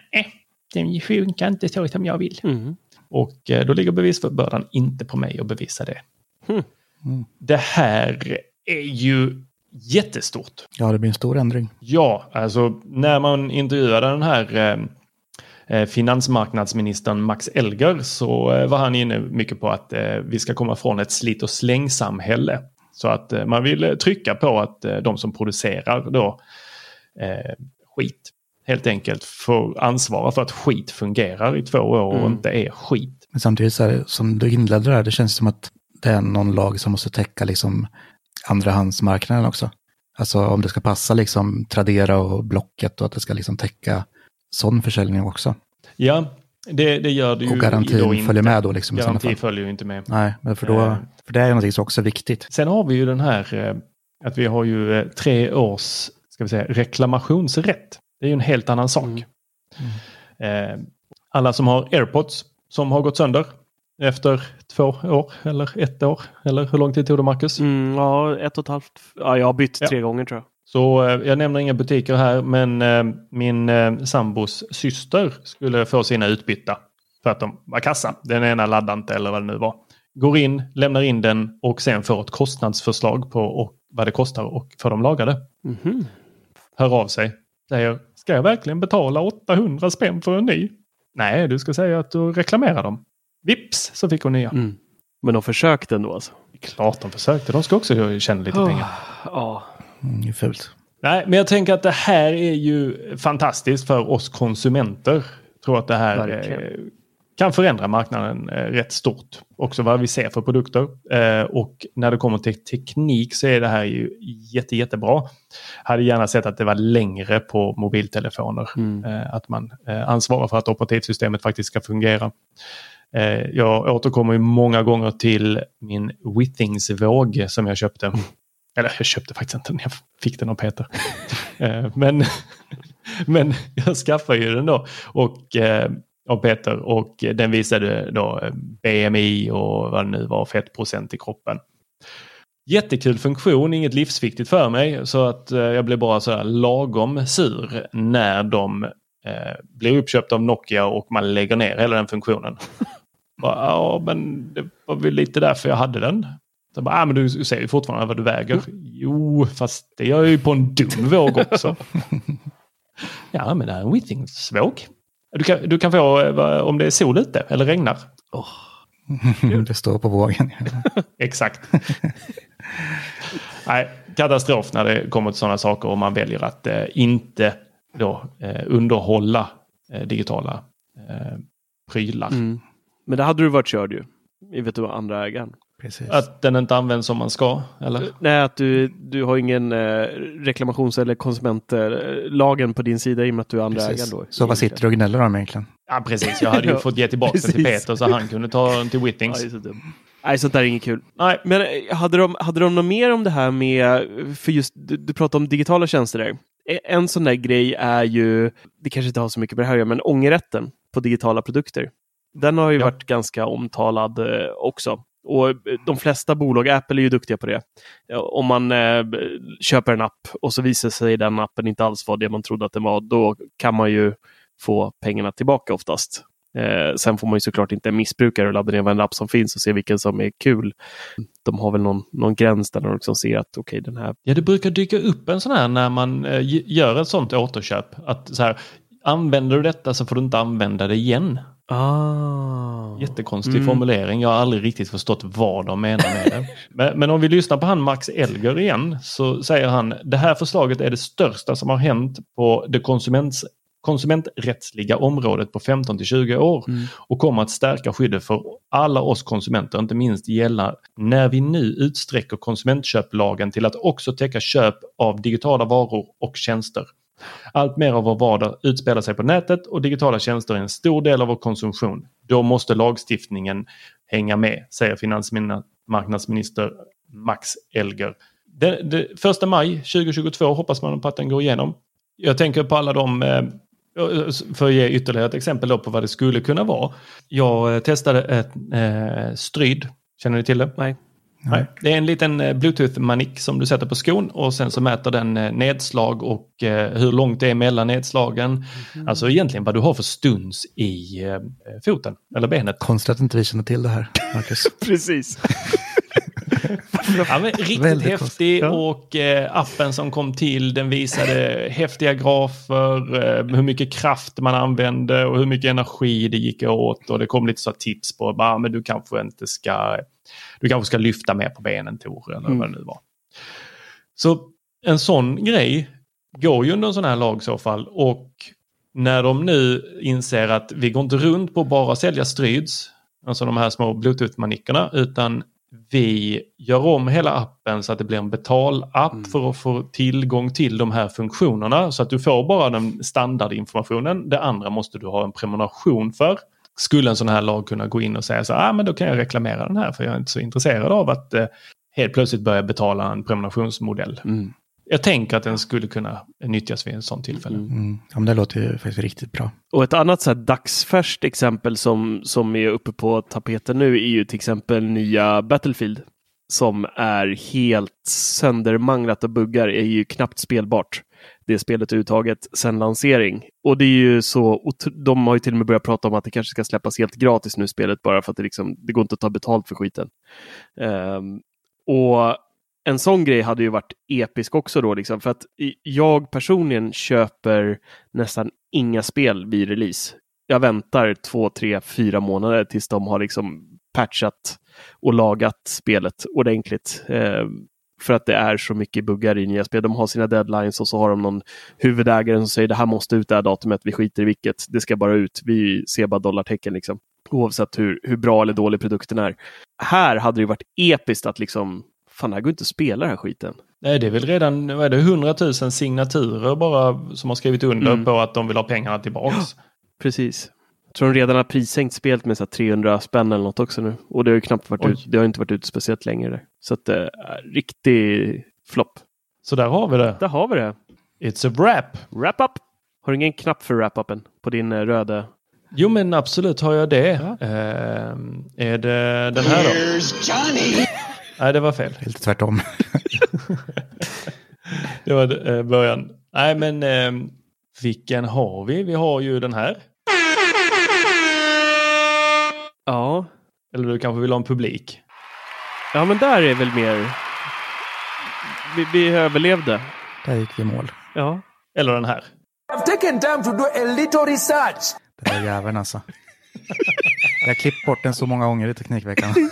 den funkar inte så som jag vill. Mm. Och eh, då ligger bevisbördan inte på mig att bevisa det. Hmm. Mm. Det här är ju jättestort. Ja, det blir en stor ändring. Ja, alltså när man intervjuade den här eh, eh, finansmarknadsministern Max Elger så eh, var han inne mycket på att eh, vi ska komma från ett slit och slängsamhälle. Så att man vill trycka på att de som producerar då skit helt enkelt får ansvara för att skit fungerar i två år och Mm. inte är skit. Men samtidigt så är det, som du inledde där, det känns som att det är någon lag som måste täcka liksom andrahandsmarknaden också. Alltså om det ska passa liksom Tradera och Blocket och att det ska liksom täcka sån försäljning också. Ja, det, det gör det ju Och garantin följer med då liksom Garanti följer ju inte med. Nej, men för, då, Eh. för det är någonting som också är viktigt. Sen har vi ju den här eh, att vi har ju eh, tre års ska vi säga, reklamationsrätt. Det är ju en helt annan sak. Mm. Eh, alla som har airpods som har gått sönder efter två år eller ett år. Eller hur lång tid tog det Marcus? Mm, ja, ett och ett halvt. Ja, jag har bytt Ja. tre gånger tror jag. Så eh, jag nämner inga butiker här men eh, min eh, sambos syster skulle få sina utbytta. För att de var kassa. Den ena laddade inte eller vad det nu var. Går in, lämnar in den och sen får ett kostnadsförslag på och vad det kostar och får dem lagade. Mhm. Hör av sig. Säger, ska jag verkligen betala 800 spänn för en ny? Nej, du ska säga att du reklamerar dem. Vips så fick hon nya. Mm. Men de försökte ändå alltså. Klart de försökte. De ska också tjäna lite pengar. Ja. Mm, det är fult. Nej, men jag tänker att det här är ju fantastiskt för oss konsumenter. Jag tror att det här Verkligen. Kan förändra marknaden eh, rätt stort. Också vad vi ser för produkter. Eh, och när det kommer till teknik så är det här ju jätte, jättebra. Hade gärna sett att det var längre på mobiltelefoner. Mm. Eh, att man ansvarar för att operativsystemet faktiskt ska fungera. Jag återkommer ju många gånger till min Withings-våg som jag köpte. Eller jag köpte faktiskt inte den, jag fick den av Peter. Men, men jag skaffade ju den då och, eh, av Peter och den visade då eh, BMI och vad det nu var, fettprocent i kroppen. Jättekul funktion, inget livsviktigt för mig så att eh, jag blev bara så här lagom sur när de eh, blir uppköpta av Nokia och man lägger ner hela den funktionen. Bara, ja, men det var väl lite därför jag hade den. Så bara, ah, men du ser ju fortfarande vad du väger. Jo, fast det gör jag ju på en dum våg också. ja, men det är en Withings-våg. Du kan, du kan få eh, om det är sol ute eller regnar. det står på vågen. Exakt. Nej, katastrof när det kommer till sådana saker och man väljer att eh, inte då, eh, underhålla eh, digitala eh, prylar. Mm. Men det hade du varit körd ju. I vet du vad andra ägaren. Precis. Att den inte används som man ska, eller? Nej, att du, du har ingen eh, reklamations eller konsumentlagen på din sida i och med att du är andra ägaren då. Så vad sitter du och gnäller om egentligen? Ja, precis. Jag hade ju fått ge tillbaka den till. Peter så han kunde ta den till Ja, Whittings. så dumt. Nej, sånt där är inget kul. Nej, men eh, hade de, hade de något mer om det här med, för just du, du pratade om digitala tjänster där. E- En sån där grej är ju, det kanske inte har så mycket med det här att göra, men ångerrätten på digitala produkter. Den har ju Ja. varit ganska omtalad eh, också. Och eh, de flesta bolag, Apple är ju duktiga på det. Eh, om man eh, köper en app och så visar sig den appen inte alls vara det man trodde att den var, då kan man ju få pengarna tillbaka oftast. Eh, sen får man ju såklart inte missbruka det och ladda ner varenda app som finns och se vilken som är kul. De har väl någon, någon gräns där de liksom ser att okej, den här... Ja, det brukar dyka upp en sån här när man eh, gör ett sånt återköp. Att så här, använder du detta så får du inte använda det igen. Ah. Jättekonstig Mm. formulering. Jag har aldrig riktigt förstått vad de menar med det. Men, men om vi lyssnar på han Max Elger igen så säger han det här förslaget är det största som har hänt på det konsuments, konsumenträttsliga området på 15 till 20 år Mm. och kommer att stärka skyddet för alla oss konsumenter, inte minst gälla när vi nu utsträcker konsumentköplagen till att också täcka köp av digitala varor och tjänster. Allt mer av vår vardag utspelar sig på nätet och digitala tjänster är en stor del av vår konsumtion. Då måste lagstiftningen hänga med, säger finansmarknadsminister Max Elger. Den, den, första maj 2022 hoppas man på att den går igenom. Jag tänker på alla de, eh, för att ge ytterligare ett exempel på vad det skulle kunna vara. Jag eh, testade ett eh, Stryd, känner ni till det? Nej. Nej. Det är en liten eh, bluetooth-manik som du sätter på skon och sen så mäter den eh, nedslag och eh, hur långt det är mellan nedslagen. Alltså egentligen vad du har för stuns i foten eller benet. Konstigt att inte vi känner till det här, Marcus. Precis. Ja, riktigt Väldigt häftig ja. och eh, appen som kom till den visade häftiga grafer, eh, hur mycket kraft man använde och hur mycket energi det gick åt och det kom lite så tips på bara, men du kanske inte ska, du kanske ska lyfta mer på benen Tor eller vad det nu var. Så en sån grej går ju under en sån här lag i så fall och när de nu inser att vi går inte runt på att bara sälja stryds, alltså de här små bluetooth-manickerna, utan vi gör om hela appen så att det blir en betalapp Mm. för att få tillgång till de här funktionerna. Så att du får bara den standardinformationen. Det andra måste du ha en prenumeration för. Skulle en sån här lag kunna gå in och säga så ah, men då kan jag reklamera den här för jag är inte så intresserad av att eh, helt plötsligt börja betala en prenumerationsmodell. Mm. Jag tänker att den skulle kunna nyttjas vid en sån tillfälle. Mm. Mm. Ja, men det låter ju faktiskt riktigt bra. Och ett annat så här dagsfärskt exempel som, som är uppe på tapeten nu är ju till exempel nya Battlefield. Som är helt söndermanglat och buggar, är ju knappt spelbart. Det spelet överhuvudtaget sedan lansering. Och det är ju så, de har ju till och med börjat prata om att det kanske ska släppas helt gratis nu spelet bara för att det liksom, det går inte att ta betalt för skiten. Ehm, och en sån grej hade ju varit episk också då, liksom, för att jag personligen köper nästan inga spel vid release. Jag väntar två, tre, fyra månader tills de har liksom patchat och lagat spelet ordentligt. Eh, för att det är så mycket buggar i nya spel. De har sina deadlines och så har de någon huvudägare som säger det här måste ut det här datumet, vi skiter i vilket, det ska bara ut, vi ser bara dollartecken liksom. Oavsett hur, hur bra eller dålig produkten är. Här hade det varit episkt att liksom, fan det här går inte att spela den här skiten. Nej, det är väl redan vad är det, 100 000 signaturer bara som har skrivit under Mm. på att de vill ha pengarna tillbaks. Precis. Jag tror de redan har prissänkt spelet med så här 300 spänn eller något också nu. Och det har ju knappt varit Oj. ut, det har inte varit ute speciellt länge. Där. Så att det är riktig flopp. Så där har vi det. Där har vi det. It's a wrap. Wrap up. Har du ingen knapp för wrap-upen på din eh, röda? Jo men absolut har jag det. Ehm, är det den här då? Nej det var fel. Helt tvärtom. Det var eh, början. Nej men ehm, vilken har vi? Vi har ju den här. Ja. Eller du kanske vill ha en publik? Ja, men där är väl mer... Vi, vi överlevde. Där gick vi i mål. Ja. Eller den här? I've taken time to do a little research. Det där jäveln alltså. Jag har klippt bort den så många gånger i Teknikveckan.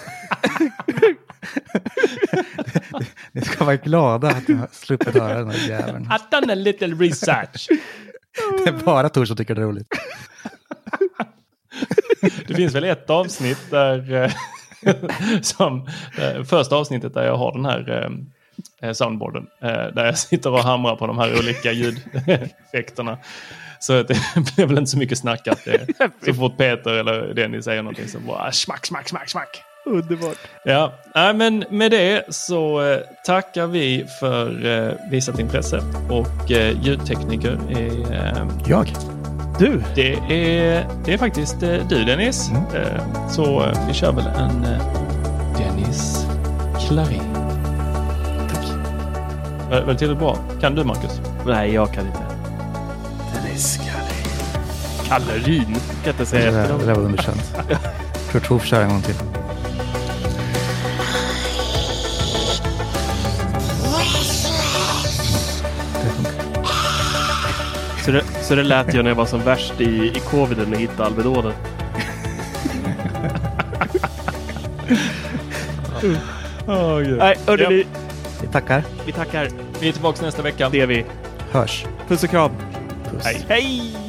Ni ska vara glada att ni har sluppit höra den här jäveln. I've done a little research. Det är bara Tor som tycker det är roligt. Det finns väl ett avsnitt där eh, som eh, första avsnittet där jag har den här eh, soundboarden. Eh, där jag sitter och hamrar på de här olika ljudeffekterna. Så det blev väl inte så mycket snack att det, så fort Peter eller Dennis säger någonting så bara smack, smack, smack, smack. Underbart. Ja, nej, men med det så eh, tackar vi för eh, visat intresse och eh, ljudtekniker är eh, Jag? Du, det är, det är faktiskt eh, du Dennis. Mm. Eh, så eh, vi kör väl en eh, Dennis Klarin. Tack. Var, var det tillräckligt bra? Kan du Marcus? Nej, jag kan inte. Dennis Kallerin. Kan inte Det säga där, det där var underkänt. Kurt kör en gång till. Så det, så det lät jag när jag var som värst i, i coviden och hittade Alvedonen. Oh, Nej, hörde Ja. ni? Vi tackar. Vi tackar. Vi är tillbaka nästa vecka. Det är vi. Hörs. Puss och kram. Puss. Hej. Hej!